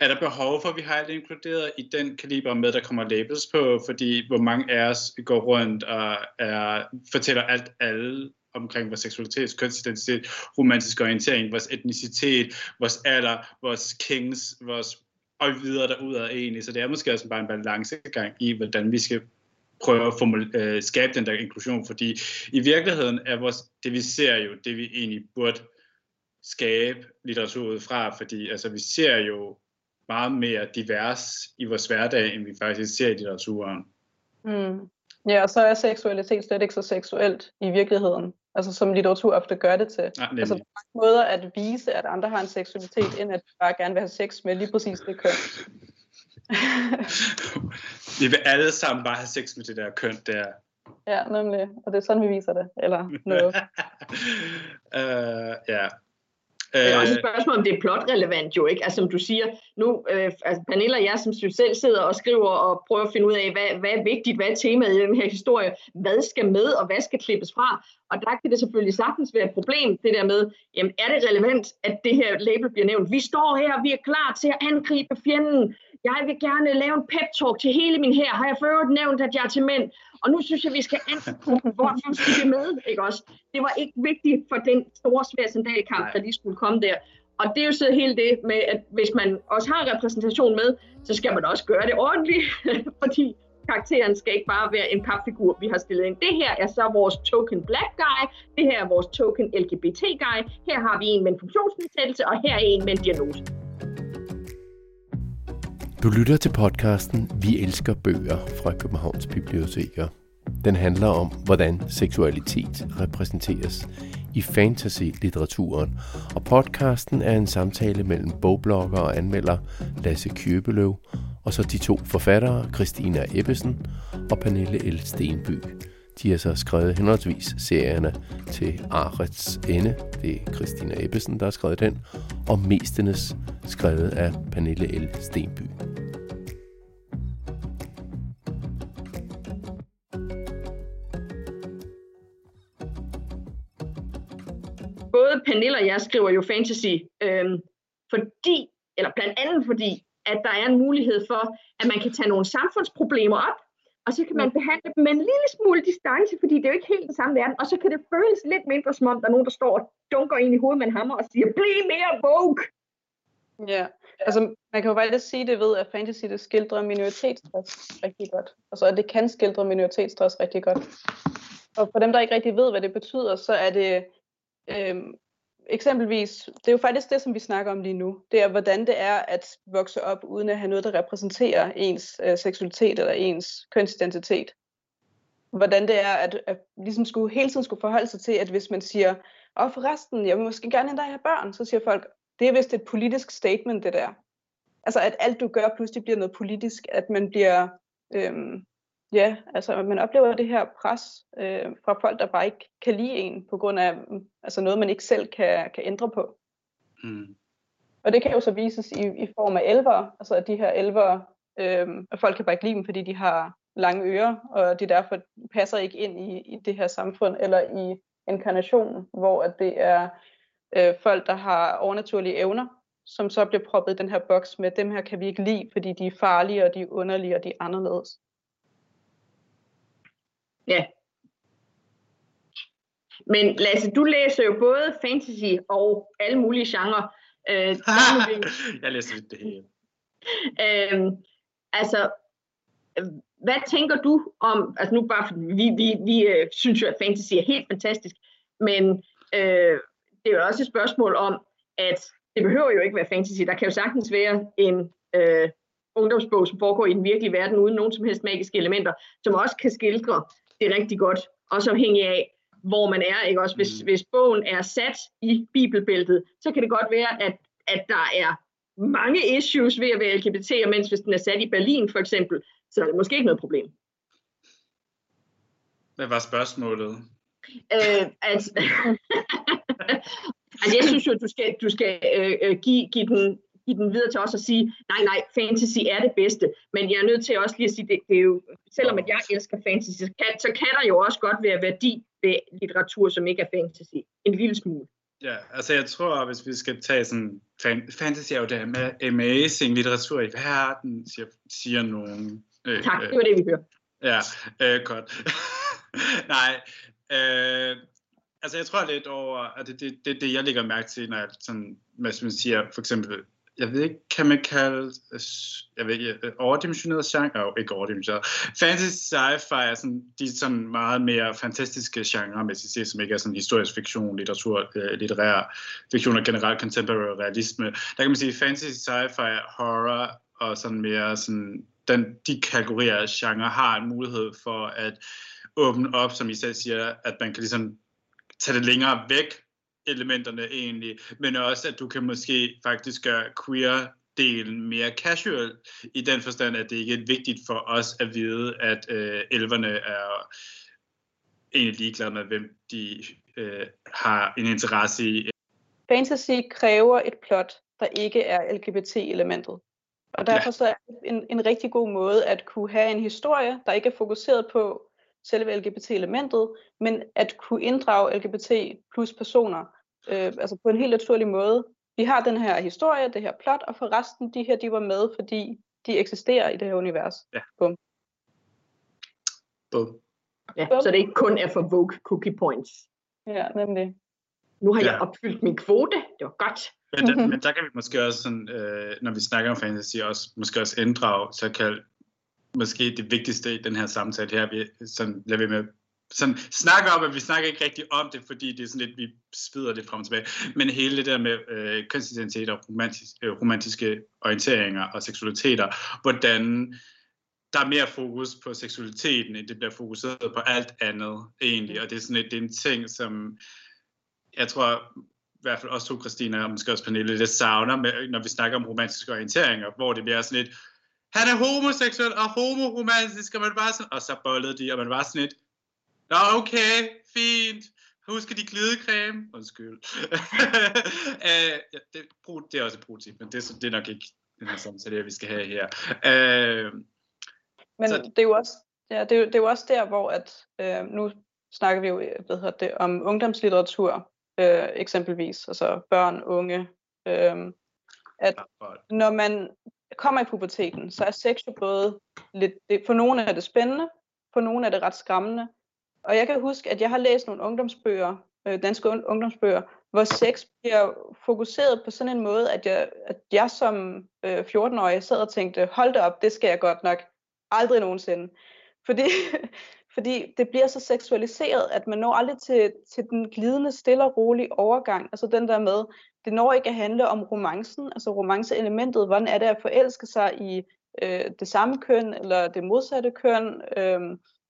er der behov for, at vi har alt inkluderet i den kaliber med, der kommer labels på, fordi hvor mange af os går rundt og er, fortæller alt alle omkring vores seksualitet, kønsidentitet, romantisk orientering, vores etnicitet, vores alder, vores kings, vores og videre derudad egentlig. Så det er måske også bare en balancegang i, hvordan vi skal prøve at formule, øh, skabe den der inklusion, fordi i virkeligheden er vores, det vi ser jo, det vi egentlig burde skabe litteratur ud fra, fordi altså, vi ser jo meget mere divers i vores hverdag, end vi faktisk ser i litteraturen. Mm. Ja, og så er seksualitet slet ikke så seksuelt i virkeligheden. Altså som litteratur ofte gør det til. Ja, altså der er måder at vise, at andre har en seksualitet, end at bare gerne vil have sex med lige præcis det køn. vi vil alle sammen bare have sex med det der køn der. Ja, nemlig. Og det er sådan, vi viser det. Eller noget. uh, ja. Det er også et spørgsmål, om det er plotrelevant jo, ikke? Altså som du siger, nu, øh, altså Pernille og jeg, som selv sidder og skriver og prøver at finde ud af, hvad, hvad er vigtigt, hvad er temaet i den her historie, hvad skal med, og hvad skal klippes fra. Og der kan det selvfølgelig sagtens være et problem, det der med, jamen er det relevant, at det her label bliver nævnt? Vi står her, vi er klar til at angribe fjenden. Jeg vil gerne lave en pep-talk til hele min her. Har jeg før nævnt, at jeg er til mænd? Og nu synes jeg, vi skal angribe, hvorfor skal vi med? Ikke også? Det var ikke vigtigt for den store, svære sandalkamp, der lige skulle komme der. Og det er jo så hele det med, at hvis man også har repræsentation med, så skal man også gøre det ordentligt, fordi karakteren skal ikke bare være en papfigur, vi har stillet ind. Det her er så vores token black guy, det her er vores token LGBT guy, her har vi en med en funktionsnedsættelse, og her er en med en diagnose. Du lytter til podcasten Vi elsker bøger fra Københavns Biblioteker. Den handler om, hvordan seksualitet repræsenteres i fantasy-litteraturen, og podcasten er en samtale mellem bogblogger og anmelder Lasse Kjøbeløv, og så de to forfattere, Christina Ebbesen og Pernille L. Stenby. De har så skrevet henholdsvis serierne til Arets Ende, det er Christina Ebbesen, der har skrevet den, og Mestenes, skrevet af Pernille L. Stenby. Pernille og jeg skriver jo fantasy, øhm, fordi, eller blandt andet fordi, at der er en mulighed for, at man kan tage nogle samfundsproblemer op, og så kan man behandle dem med en lille smule distance, fordi det er jo ikke helt den samme verden, og så kan det føles lidt mindre som om, der er nogen, der står og dunker ind i hovedet med en hammer og siger, bliv mere woke! Ja, altså man kan jo faktisk sige det ved, at fantasy det skildrer minoritetsstress rigtig godt. Altså at det kan skildre minoritetsstress rigtig godt. Og for dem, der ikke rigtig ved, hvad det betyder, så er det øhm, eksempelvis, det er jo faktisk det, som vi snakker om lige nu. Det er, hvordan det er at vokse op, uden at have noget, der repræsenterer ens øh, seksualitet eller ens kønsidentitet. Hvordan det er at, at ligesom skulle, hele tiden skulle forholde sig til, at hvis man siger, og forresten, jeg vil måske gerne endda have børn, så siger folk, det er vist et politisk statement, det der. Altså, at alt du gør pludselig bliver noget politisk, at man bliver, øhm, ja, altså, man oplever det her pres øh, fra folk, der bare ikke kan lide en, på grund af altså noget, man ikke selv kan, kan ændre på. Mm. Og det kan jo så vises i, i form af elver, altså at de her elver, øh, at folk kan bare ikke lide dem, fordi de har lange ører, og de derfor passer ikke ind i, i det her samfund, eller i inkarnationen, hvor at det er øh, folk, der har overnaturlige evner, som så bliver proppet i den her boks med, dem her kan vi ikke lide, fordi de er farlige, og de er underlige, og de er anderledes. Ja. Men Lasse, du læser jo både fantasy og alle mulige genrer. Øh, jeg læser lidt det hele. Øh, altså, hvad tænker du om, altså nu bare, vi, vi, vi øh, synes jo, at fantasy er helt fantastisk, men øh, det er jo også et spørgsmål om, at det behøver jo ikke være fantasy. Der kan jo sagtens være en øh, ungdomsbog, som foregår i den virkelige verden, uden nogen som helst magiske elementer, som også kan skildre det rigtig godt, også afhængig af, hvor man er. Ikke? Også hvis, mm. hvis bogen er sat i bibelbæltet, så kan det godt være, at, at der er mange issues ved at være LGBT, og mens hvis den er sat i Berlin for eksempel, så er det måske ikke noget problem. Hvad var spørgsmålet? Øh, altså, altså, jeg synes jo, at du skal, du skal øh, øh, give, give den give den videre til os og sige, nej, nej, fantasy er det bedste. Men jeg er nødt til også lige at sige, det, det er jo, selvom at jeg elsker fantasy, så kan, så kan der jo også godt være værdi ved litteratur, som ikke er fantasy. En lille smule. Ja, altså jeg tror, hvis vi skal tage sådan, fan, fantasy er jo det amazing litteratur i verden, siger, siger nogen. Øh, tak, det var det, vi hører. Ja, øh, godt. Nej, øh, altså jeg tror lidt over, at det det, det, det, jeg lægger mærke til, når jeg sådan, hvad man siger, for eksempel, jeg ved ikke, kan man kalde, øh, jeg ved ikke, øh, overdimensioneret genre, Oh, ikke overdimensioneret, fantasy sci-fi er sådan, de er sådan meget mere fantastiske genre, med sig som ikke er sådan historisk fiktion, litteratur, øh, litterær fiktion og generelt contemporary realisme. Der kan man sige, fantasy sci-fi, horror og sådan mere sådan, den, de kategorier genre har en mulighed for at åbne op, som I selv siger, at man kan ligesom tage det længere væk, elementerne egentlig, men også at du kan måske faktisk gøre queer delen mere casual, i den forstand, at det ikke er vigtigt for os at vide, at øh, elverne er egentlig ligeglade med, hvem de øh, har en interesse i. Fantasy kræver et plot, der ikke er LGBT-elementet. Og derfor ja. så er det en, en rigtig god måde at kunne have en historie, der ikke er fokuseret på selve LGBT-elementet, men at kunne inddrage LGBT plus personer, øh, altså på en helt naturlig måde. Vi har den her historie, det her plot, og for resten, de her, de var med, fordi de eksisterer i det her univers. Ja. Bum. Bum. Ja, Bum. så det ikke kun er for Vogue Cookie Points. Ja, nemlig. Nu har ja. jeg opfyldt min kvote, det var godt. Men, der, men der kan vi måske også, sådan, øh, når vi snakker om fantasy, også, måske også inddrage såkaldt måske det vigtigste i den her samtale her, vi sådan, lader vi med sådan snakker om, at vi snakker ikke rigtig om det, fordi det er sådan lidt, vi spider det frem og tilbage. Men hele det der med øh, kønsidentitet og romantis, øh, romantiske orienteringer og seksualiteter, hvordan der er mere fokus på seksualiteten, end det bliver fokuseret på alt andet egentlig. Og det er sådan lidt, det er en ting, som jeg tror i hvert fald også to, Christina, og måske også Pernille, det savner, med, når vi snakker om romantiske orienteringer, hvor det bliver sådan lidt, han er homoseksuel og homoromantisk, og man bare sådan, og så bollede de, og man var sådan lidt, Nå, okay, fint. Husk de glidecreme. Undskyld. uh, ja, det, brug, det er også et pro-tip, men det, det er nok ikke den her samtale, vi skal have her. Uh, men så, det er jo også Ja, det er, jo, det er jo også der, hvor at øh, nu snakker vi jo hvad hedder det, om ungdomslitteratur, øh, eksempelvis, altså børn, unge, øh, at når man kommer i puberteten, så er sex jo både lidt, det, for nogle er det spændende, for nogle er det ret skræmmende, og jeg kan huske, at jeg har læst nogle ungdomsbøger, øh, danske ungdomsbøger, hvor sex bliver fokuseret på sådan en måde, at jeg, at jeg som øh, 14-årig sad og tænkte, hold da op, det skal jeg godt nok aldrig nogensinde. Fordi, fordi det bliver så seksualiseret, at man når aldrig til, til den glidende, stille og rolige overgang. Altså den der med, det når ikke at handle om romancen, altså romanceelementet, hvordan er det at forelske sig i øh, det samme køn, eller det modsatte køn, øh,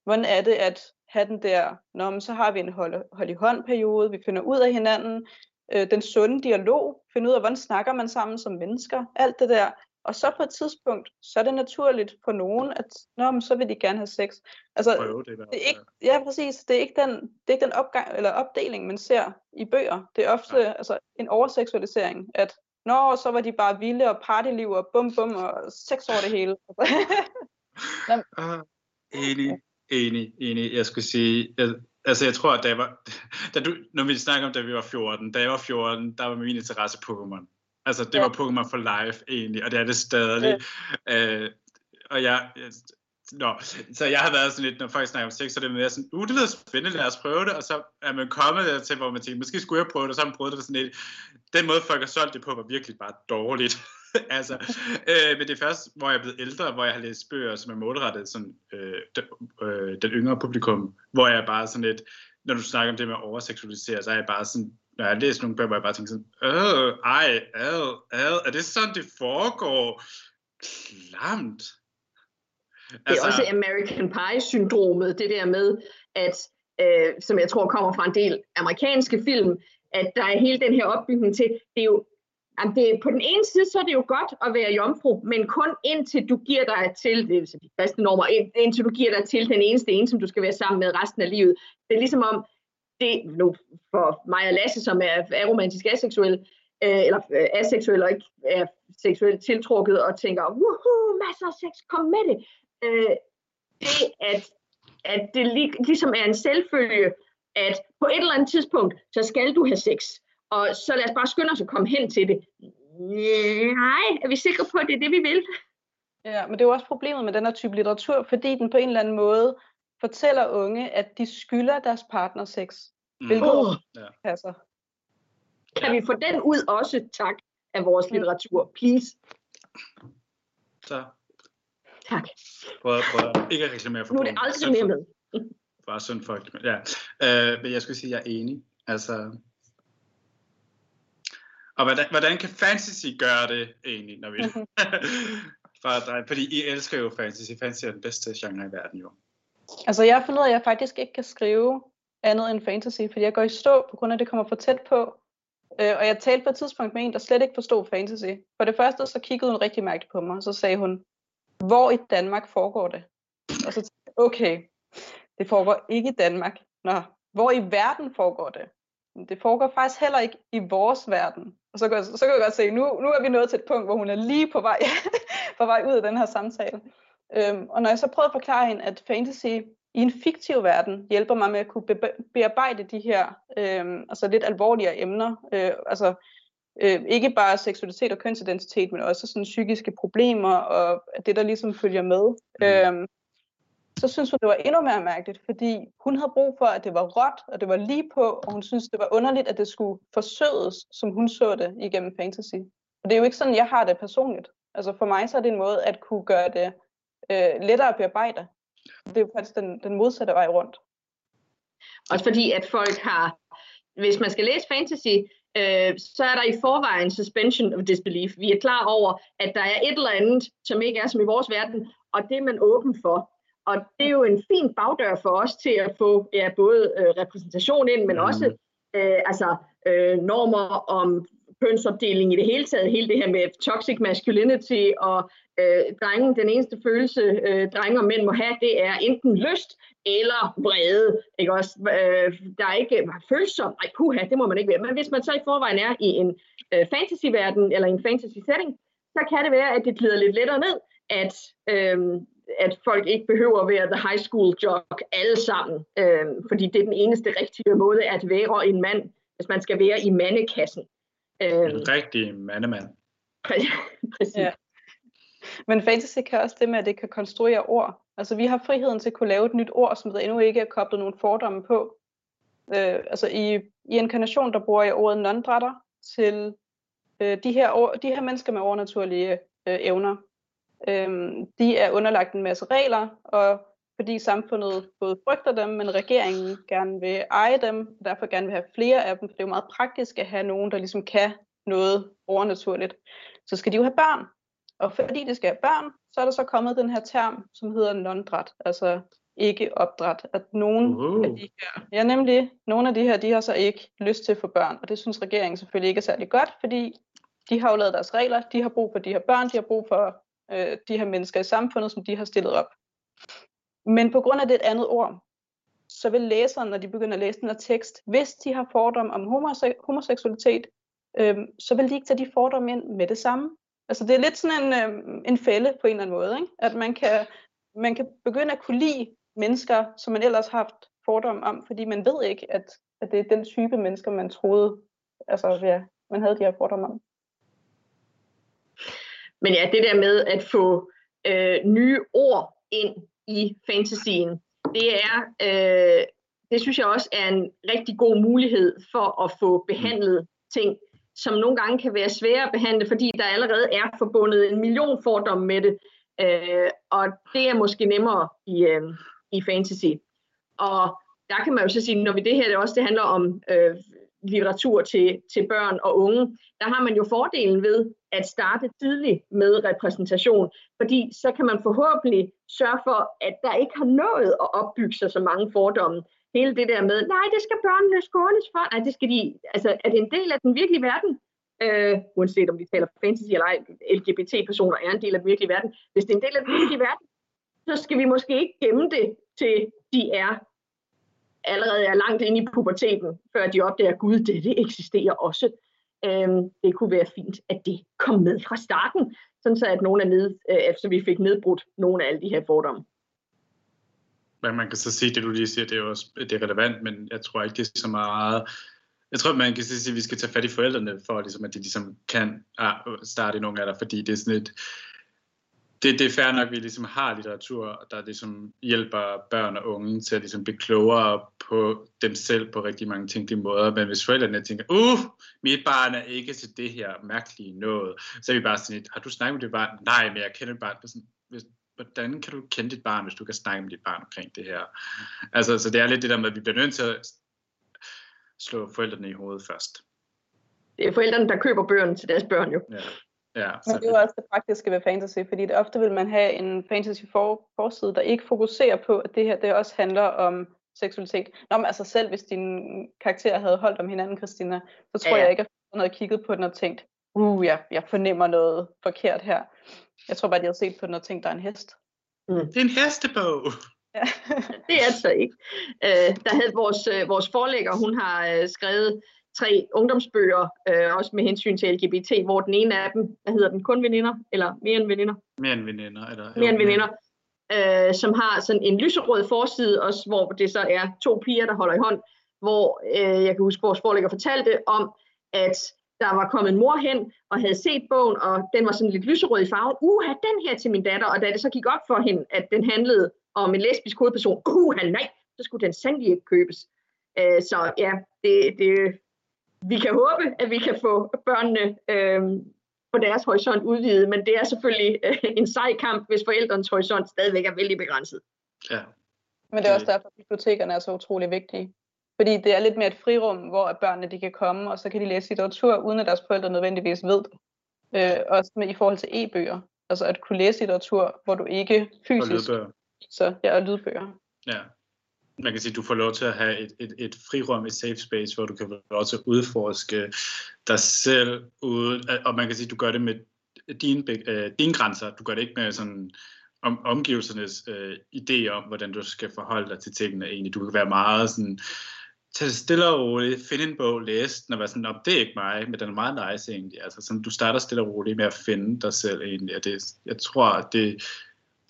hvordan er det at have den der, Nå, men så har vi en hold, hold i hånd periode, vi finder ud af hinanden, øh, den sunde dialog, finde ud af, hvordan snakker man sammen som mennesker, alt det der. Og så på et tidspunkt, så er det naturligt for nogen, at Nå, men så vil de gerne have sex. Altså, Prøve det, det er ikke, ja, præcis. Det er ikke den, det er ikke den opgang, eller opdeling, man ser i bøger. Det er ofte ja. altså, en overseksualisering, at Nå, så var de bare vilde og partyliv og bum bum og sex over det hele. uh, enig. Enig, enig. Jeg skulle sige, jeg, altså jeg tror, at da jeg var, da du, når vi snakker om, da vi var 14, da jeg var 14, der var min interesse Pokémon. Altså det ja. var Pokémon for life egentlig, og det er det stadig. Ja. Øh, og jeg, jeg Nå, så jeg har været sådan lidt, når folk snakker om sex, så er det mere sådan, uh, det lyder spændende, lad os prøve det, og så er man kommet til, hvor man tænker, måske skulle jeg prøve det, og så har man prøvet det sådan lidt, den måde folk har solgt det på, var virkelig bare dårligt. altså, øh, men det er først, hvor jeg er blevet ældre, hvor jeg har læst bøger, som er målrettet sådan, øh, den, øh, den yngre publikum, hvor jeg bare sådan lidt, når du snakker om det med at overseksualisere, så er jeg bare sådan, når jeg læst nogle bøger, hvor jeg bare tænker sådan, øh, ej, ad, ad, er det sådan, det foregår? Klamt. Det er altså, også American Pie-syndromet, det der med, at, øh, som jeg tror kommer fra en del amerikanske film, at der er hele den her opbygning til, det er jo Jamen det, på den ene side, så er det jo godt at være jomfru, men kun indtil du giver dig til, det er de faste normer, indtil du giver dig til den eneste en, som du skal være sammen med resten af livet. Det er ligesom om, det nu for mig og Lasse, som er aromantisk aseksuel, øh, eller øh, aseksuel og ikke er seksuelt tiltrukket og tænker, woohoo, masser af sex, kom med det. Øh, det, at, at det lig, ligesom er en selvfølge, at på et eller andet tidspunkt, så skal du have sex. Og så lad os bare skynde os at komme hen til det. Nej, er vi sikre på, at det er det, vi vil? Ja, men det er jo også problemet med den her type litteratur, fordi den på en eller anden måde fortæller unge, at de skylder deres partner sex. Mm. Hvilket Ja. passer. kan vi få den ud også, tak, af vores litteratur, please? Så Tak. prøv, prøv ikke at reklamere for Nu er det aldrig nemt. Bare synd for Ja. Øh, men jeg skulle sige, at jeg er enig. Altså, og hvordan, hvordan kan fantasy gøre det egentlig, når vi... for dreje, fordi I elsker jo fantasy. Fantasy er den bedste genre i verden jo. Altså jeg har fundet ud af, at jeg faktisk ikke kan skrive andet end fantasy, fordi jeg går i stå, på grund af, at det kommer for tæt på. Øh, og jeg talte på et tidspunkt med en, der slet ikke forstod fantasy. For det første, så kiggede hun rigtig mærkeligt på mig, og så sagde hun, hvor i Danmark foregår det? Og så tænkte jeg, okay, det foregår ikke i Danmark. Nå, hvor i verden foregår det? Det foregår faktisk heller ikke i vores verden. Og så kan, jeg, så kan jeg godt se, nu, nu er vi nået til et punkt, hvor hun er lige på vej, på vej ud af den her samtale. Øhm, og når jeg så prøvede at forklare hende, at fantasy i en fiktiv verden hjælper mig med at kunne be- bearbejde de her øhm, altså lidt alvorligere emner, øh, altså øh, ikke bare seksualitet og kønsidentitet, men også sådan psykiske problemer og det, der ligesom følger med. Mm. Øhm, så synes hun, det var endnu mere mærkeligt, fordi hun havde brug for, at det var råt, og det var lige på, og hun synes, det var underligt, at det skulle forsøges, som hun så det igennem fantasy. Og det er jo ikke sådan, jeg har det personligt. Altså for mig så er det en måde at kunne gøre det øh, lettere at bearbejde. Det er jo faktisk den, den modsatte vej rundt. Også fordi, at folk har, hvis man skal læse fantasy, øh, så er der i forvejen suspension of disbelief. Vi er klar over, at der er et eller andet, som ikke er som i vores verden, og det er man åben for. Og det er jo en fin bagdør for os til at få ja, både øh, repræsentation ind, men Mhm. også øh, altså, øh, normer om kønsopdeling i det hele taget. Hele det her med toxic masculinity og øh, drengen, den eneste følelse, øh, drenge og mænd må have, det er enten lyst eller vrede. Ikke også? Øh, der er ikke følsom. Nej, puha, det må man ikke være. Men hvis man så i forvejen er i en øh, fantasyverden eller en fantasy setting, så kan det være, at det glider lidt lettere ned, at, øh, at folk ikke behøver at være the high school jock alle sammen. Øh, fordi det er den eneste rigtige måde at være en mand, hvis man skal være i mandekassen. Øh, En rigtig mandemand. præcis. Ja. Men fantasy kan også det med, at det kan konstruere ord. Altså vi har friheden til at kunne lave et nyt ord, som der endnu ikke er koblet nogle fordomme på. Øh, altså i, i inkarnation, der bruger jeg ordet non til øh, de, her, de her mennesker med overnaturlige øh, evner. Øhm, de er underlagt en masse regler, og fordi samfundet både frygter dem, men regeringen gerne vil eje dem, og derfor gerne vil have flere af dem, for det er jo meget praktisk at have nogen, der ligesom kan noget overnaturligt, så skal de jo have børn. Og fordi de skal have børn, så er der så kommet den her term, som hedder non-dræt, altså ikke opdræt. At nogen Uh. af de her, ja nemlig, nogle af de her, de har så ikke lyst til at få børn, og det synes regeringen selvfølgelig ikke er særlig godt, fordi de har jo lavet deres regler, de har brug for de her børn, de har brug for øh, de her mennesker i samfundet, som de har stillet op. Men på grund af det et andet ord, så vil læseren, når de begynder at læse den her tekst, hvis de har fordom om homose- homoseksualitet, øh, så vil de ikke tage de fordomme ind med det samme. Altså det er lidt sådan en, øh, en fælde på en eller anden måde, ikke? at man kan, man kan begynde at kunne lide mennesker, som man ellers har haft fordom om, fordi man ved ikke, at, at det er den type mennesker, man troede, altså ja, man havde de her fordomme om. Men ja, det der med at få øh, nye ord ind i fantasien, det er, øh, det synes jeg også er en rigtig god mulighed for at få behandlet ting, som nogle gange kan være svære at behandle, fordi der allerede er forbundet en million fordomme med det, øh, og det er måske nemmere i, øh, i fantasy. Og der kan man jo så sige, når vi det her det også det handler om øh, litteratur til, til børn og unge, der har man jo fordelen ved at starte tidligt med repræsentation, fordi så kan man forhåbentlig sørge for, at der ikke har nået at opbygge sig så mange fordomme. Hele det der med, nej, det skal børnene skånes for. Nej, det skal de, altså er det en del af den virkelige verden? Øh, uanset om vi taler fantasy eller ej, LGBT-personer er en del af den virkelige verden. Hvis det er en del af den virkelige verden, så skal vi måske ikke gemme det til de er allerede er langt inde i puberteten, før de opdager, gud, det, det eksisterer også. Øhm, det kunne være fint, at det kom med fra starten, sådan så at nogle af ned, øh, så vi fik nedbrudt nogle af alle de her fordomme. Men man kan så sige, det du lige siger, det er jo også det er relevant, men jeg tror ikke, det er så meget... Jeg tror, man kan sige, at vi skal tage fat i forældrene, for ligesom, at de ligesom kan ah, starte i nogle af der, fordi det er sådan et... Det, det er fair nok, at vi ligesom har litteratur, der ligesom hjælper børn og unge til at ligesom blive klogere på dem selv på rigtig mange tænkelige måder. Men hvis forældrene tænker, uh, mit barn er ikke til det her mærkelige noget, så er vi bare sådan et, har du snakket med dit barn? Nej, men jeg kender et barn. Sådan, hvis, hvordan kan du kende dit barn, hvis du kan snakke med dit barn omkring det her? Altså, så det er lidt det der med, at vi bliver nødt til at slå forældrene i hovedet først. Det er forældrene, der køber bøgerne til deres børn jo. Ja. Ja, Men det er jo også det praktiske ved fantasy, fordi det ofte vil man have en fantasy for, forside, der ikke fokuserer på, at det her det også handler om seksualitet. Nå, men altså selv hvis din karakter havde holdt om hinanden, Christina, så tror ja, ja. jeg ikke, at jeg havde kigget på den og tænkt, uh, jeg, jeg fornemmer noget forkert her. Jeg tror bare, de havde set på den og tænkt, der er en hest. Mm. Det er en hestebog. Ja. det er altså ikke. Øh, der havde vores, øh, vores forlægger, hun har øh, skrevet tre ungdomsbøger, øh, også med hensyn til LGBT, hvor den ene af dem, hvad hedder den, kun veninder, eller mere end veninder? Mere end veninder. Eller, mere end veninder, øh, som har sådan en lyserød forside, også hvor det så er to piger, der holder i hånd, hvor øh, jeg kan huske, vores forlægger fortalte om, at der var kommet en mor hen og havde set bogen, og den var sådan lidt lyserød i farven. Uha, den her til min datter. Og da det så gik op for hende, at den handlede om en lesbisk hovedperson, uha, nej, så skulle den sandelig ikke købes. Øh, så ja, det, det, vi kan håbe, at vi kan få børnene øh, på deres horisont udvidet, men det er selvfølgelig øh, en sej kamp, hvis forældrenes horisont stadigvæk er vældig begrænset. Ja. Men det er også derfor, at bibliotekerne er så utrolig vigtige. Fordi det er lidt mere et frirum, hvor børnene de kan komme, og så kan de læse litteratur, uden at deres forældre nødvendigvis ved det. Øh, også med, i forhold til e-bøger. Altså at kunne læse litteratur, hvor du ikke fysisk... Og lydbøger. Så, ja, og lydbøger. Ja. Man kan sige, du får lov til at have et, et, et frirum, et safe space, hvor du kan få lov til at udforske dig selv, uden, og man kan sige, du gør det med dine, øh, dine grænser. Du gør det ikke med sådan om, omgivelsernes øh, idé om, hvordan du skal forholde dig til tingene egentlig. Du kan være meget sådan, tage det stille og roligt, finde en bog, læse den og være sådan, det er ikke mig, men den er meget nice egentlig. Altså sådan, du starter stille og roligt med at finde dig selv egentlig, og det, jeg tror, det,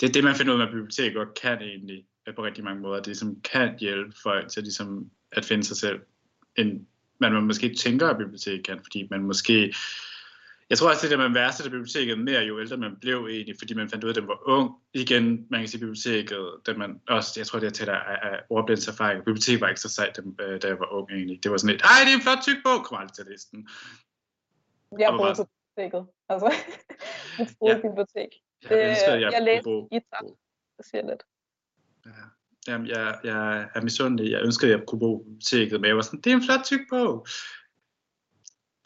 det er det, man finder ud af, at biblioteket godt kan egentlig, på rigtig mange måder. Det ligesom kan hjælpe folk til ligesom, at finde sig selv, end man, man måske tænker, at biblioteket kan, fordi man måske jeg tror også, det der man værste biblioteket mere, jo ældre man blev egentlig, fordi man fandt ud af, at den var ung. Igen, man kan sige biblioteket, da man også, jeg tror det er til der af ordblænds erfaring. Biblioteket var ikke så sejt, øh, da jeg var ung egentlig. Det var sådan et, ej, det er en flot tyk bog, kom aldrig til listen. Jeg har boet på biblioteket, altså stort ja. bibliotek. Det, jeg, jeg, jeg læste guitar, det siger lidt. Ja. Jamen, jeg, jeg er misundelig. Jeg ønsker, at jeg kunne bo biblioteket, men jeg var sådan, det er en flot tyk bog.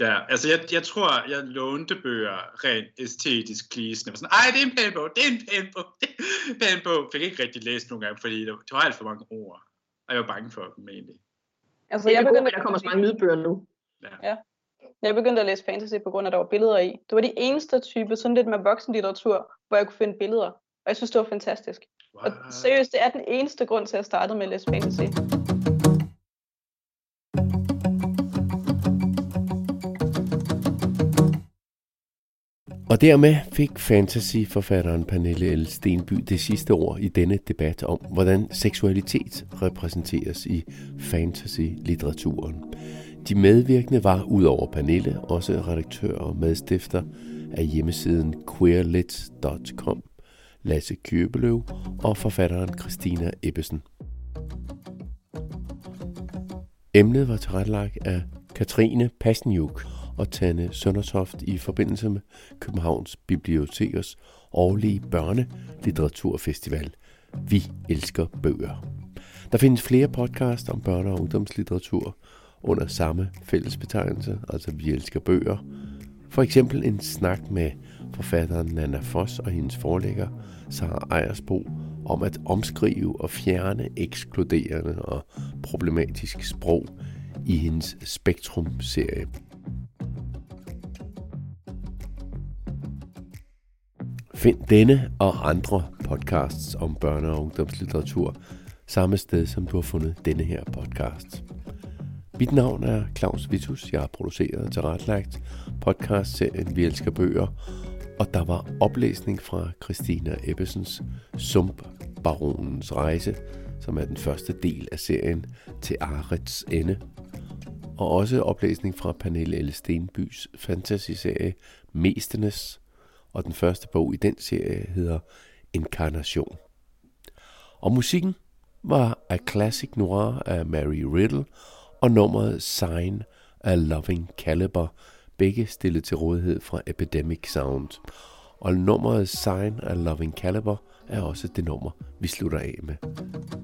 Ja, altså jeg, jeg tror, jeg lånte bøger rent æstetisk pleasende. Sådan, Ej, det er en pæn bog, det er en pæn bog, det er en pæn bog. Fik ikke rigtig læst nogle gange, fordi det var alt for mange ord. Og jeg var bange for dem egentlig. Altså, jeg begyndte, at der kommer så mange lydbøger nu. Ja. ja. Jeg begyndte at læse fantasy på grund af, at der var billeder i. Det var de eneste type, sådan lidt med voksenlitteratur, hvor jeg kunne finde billeder. Og jeg synes, det var fantastisk. Wow. Og seriøst, det er den eneste grund til, at jeg startede med at læse fantasy. Og dermed fik fantasyforfatteren Pernille L. Stenby det sidste ord i denne debat om, hvordan seksualitet repræsenteres i fantasy-litteraturen. De medvirkende var udover Pernille også redaktør og medstifter af hjemmesiden queerlit.com, Lasse Købeløv og forfatteren Christina Ebbesen. Emnet var tilrettelagt af Katrine Passenjuk, og Tanne Søndertoft i forbindelse med Københavns Bibliotekers årlige børnelitteraturfestival Vi elsker bøger. Der findes flere podcasts om børne- og ungdomslitteratur under samme fællesbetegnelse, altså Vi elsker bøger. For eksempel en snak med forfatteren Nana Foss og hendes forlægger Sara Ejersbo om at omskrive og fjerne ekskluderende og problematisk sprog i hendes Spektrum-serie. Find denne og andre podcasts om børne- og ungdomslitteratur samme sted, som du har fundet denne her podcast. Mit navn er Claus Vitus. Jeg har produceret og tilrettelagt podcastserien Vi elsker bøger. Og der var oplæsning fra Christina Ebbesens Sump Baronens Rejse, som er den første del af serien til Arets Ende. Og også oplæsning fra Pernille L. Stenbys fantasyserie Mestenes, og den første bog i den serie hedder Inkarnation. Og musikken var A Classic Noir af Mary Riddle og nummeret Sign af Loving Caliber, begge stillet til rådighed fra Epidemic Sound. Og nummeret Sign af Loving Caliber er også det nummer, vi slutter af med.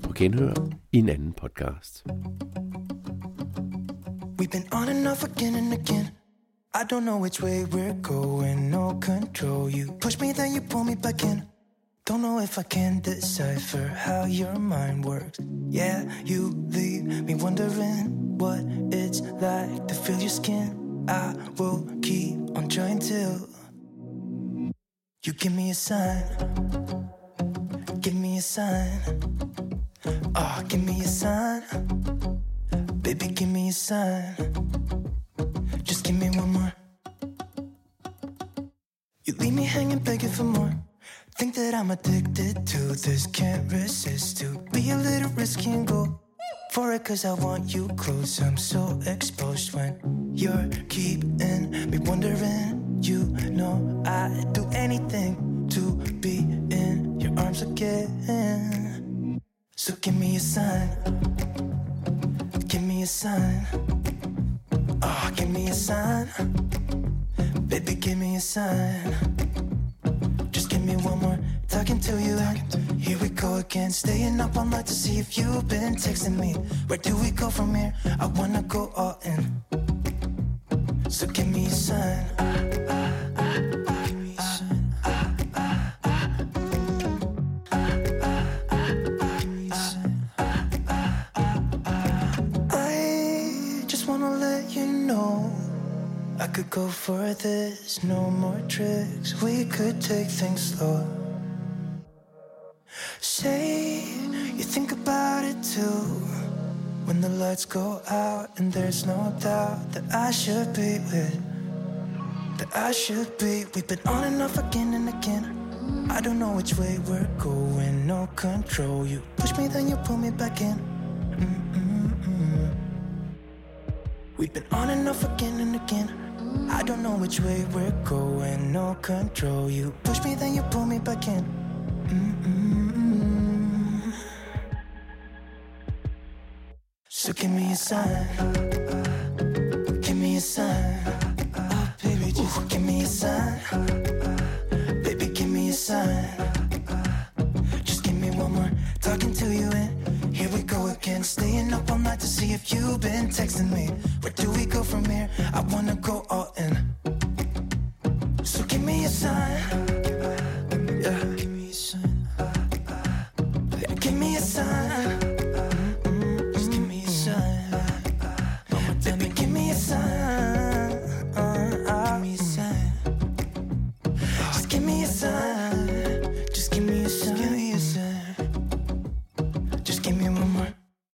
På genhør i en anden podcast. We've been on and off again and again. I don't know which way we're going, no control. You push me, then you pull me back in. Don't know if I can decipher how your mind works. Yeah, you leave me wondering what it's like to feel your skin. I will keep on trying till you give me a sign. Give me a sign. Oh, give me a sign. Baby, give me a sign. Just give me one more. You leave me hanging, begging for more. Think that I'm addicted to this, can't resist to be a little risky and go for it cause I want you close. I'm so exposed when you're keeping me wondering. You know I'd do anything to be in your arms again. So give me a sign, give me a sign. Oh, give me a sign, baby, give me a sign Just give me one more talking to you and here we go again staying up all night to see if you've been texting me. Where do we go from here? I wanna go all in. So give me a sign. I just wanna let you know I could go for this, no more tricks. We could take things slow. Say you think about it too. When the lights go out, and there's no doubt that I should be with. That I should be. We've been on and off again and again. I don't know which way we're going, no control. You push me, then you pull me back in. We've been on and off again and again. I don't know which way we're going, no control. You push me, then you pull me back in. Mm-mm-mm. So give me a sign, give me a sign, baby, just give me a sign, baby, give me a sign. Just give me one more talking to you and here we go again, staying up all night to see if you've been texting me. Where do we go from here? I wanna go all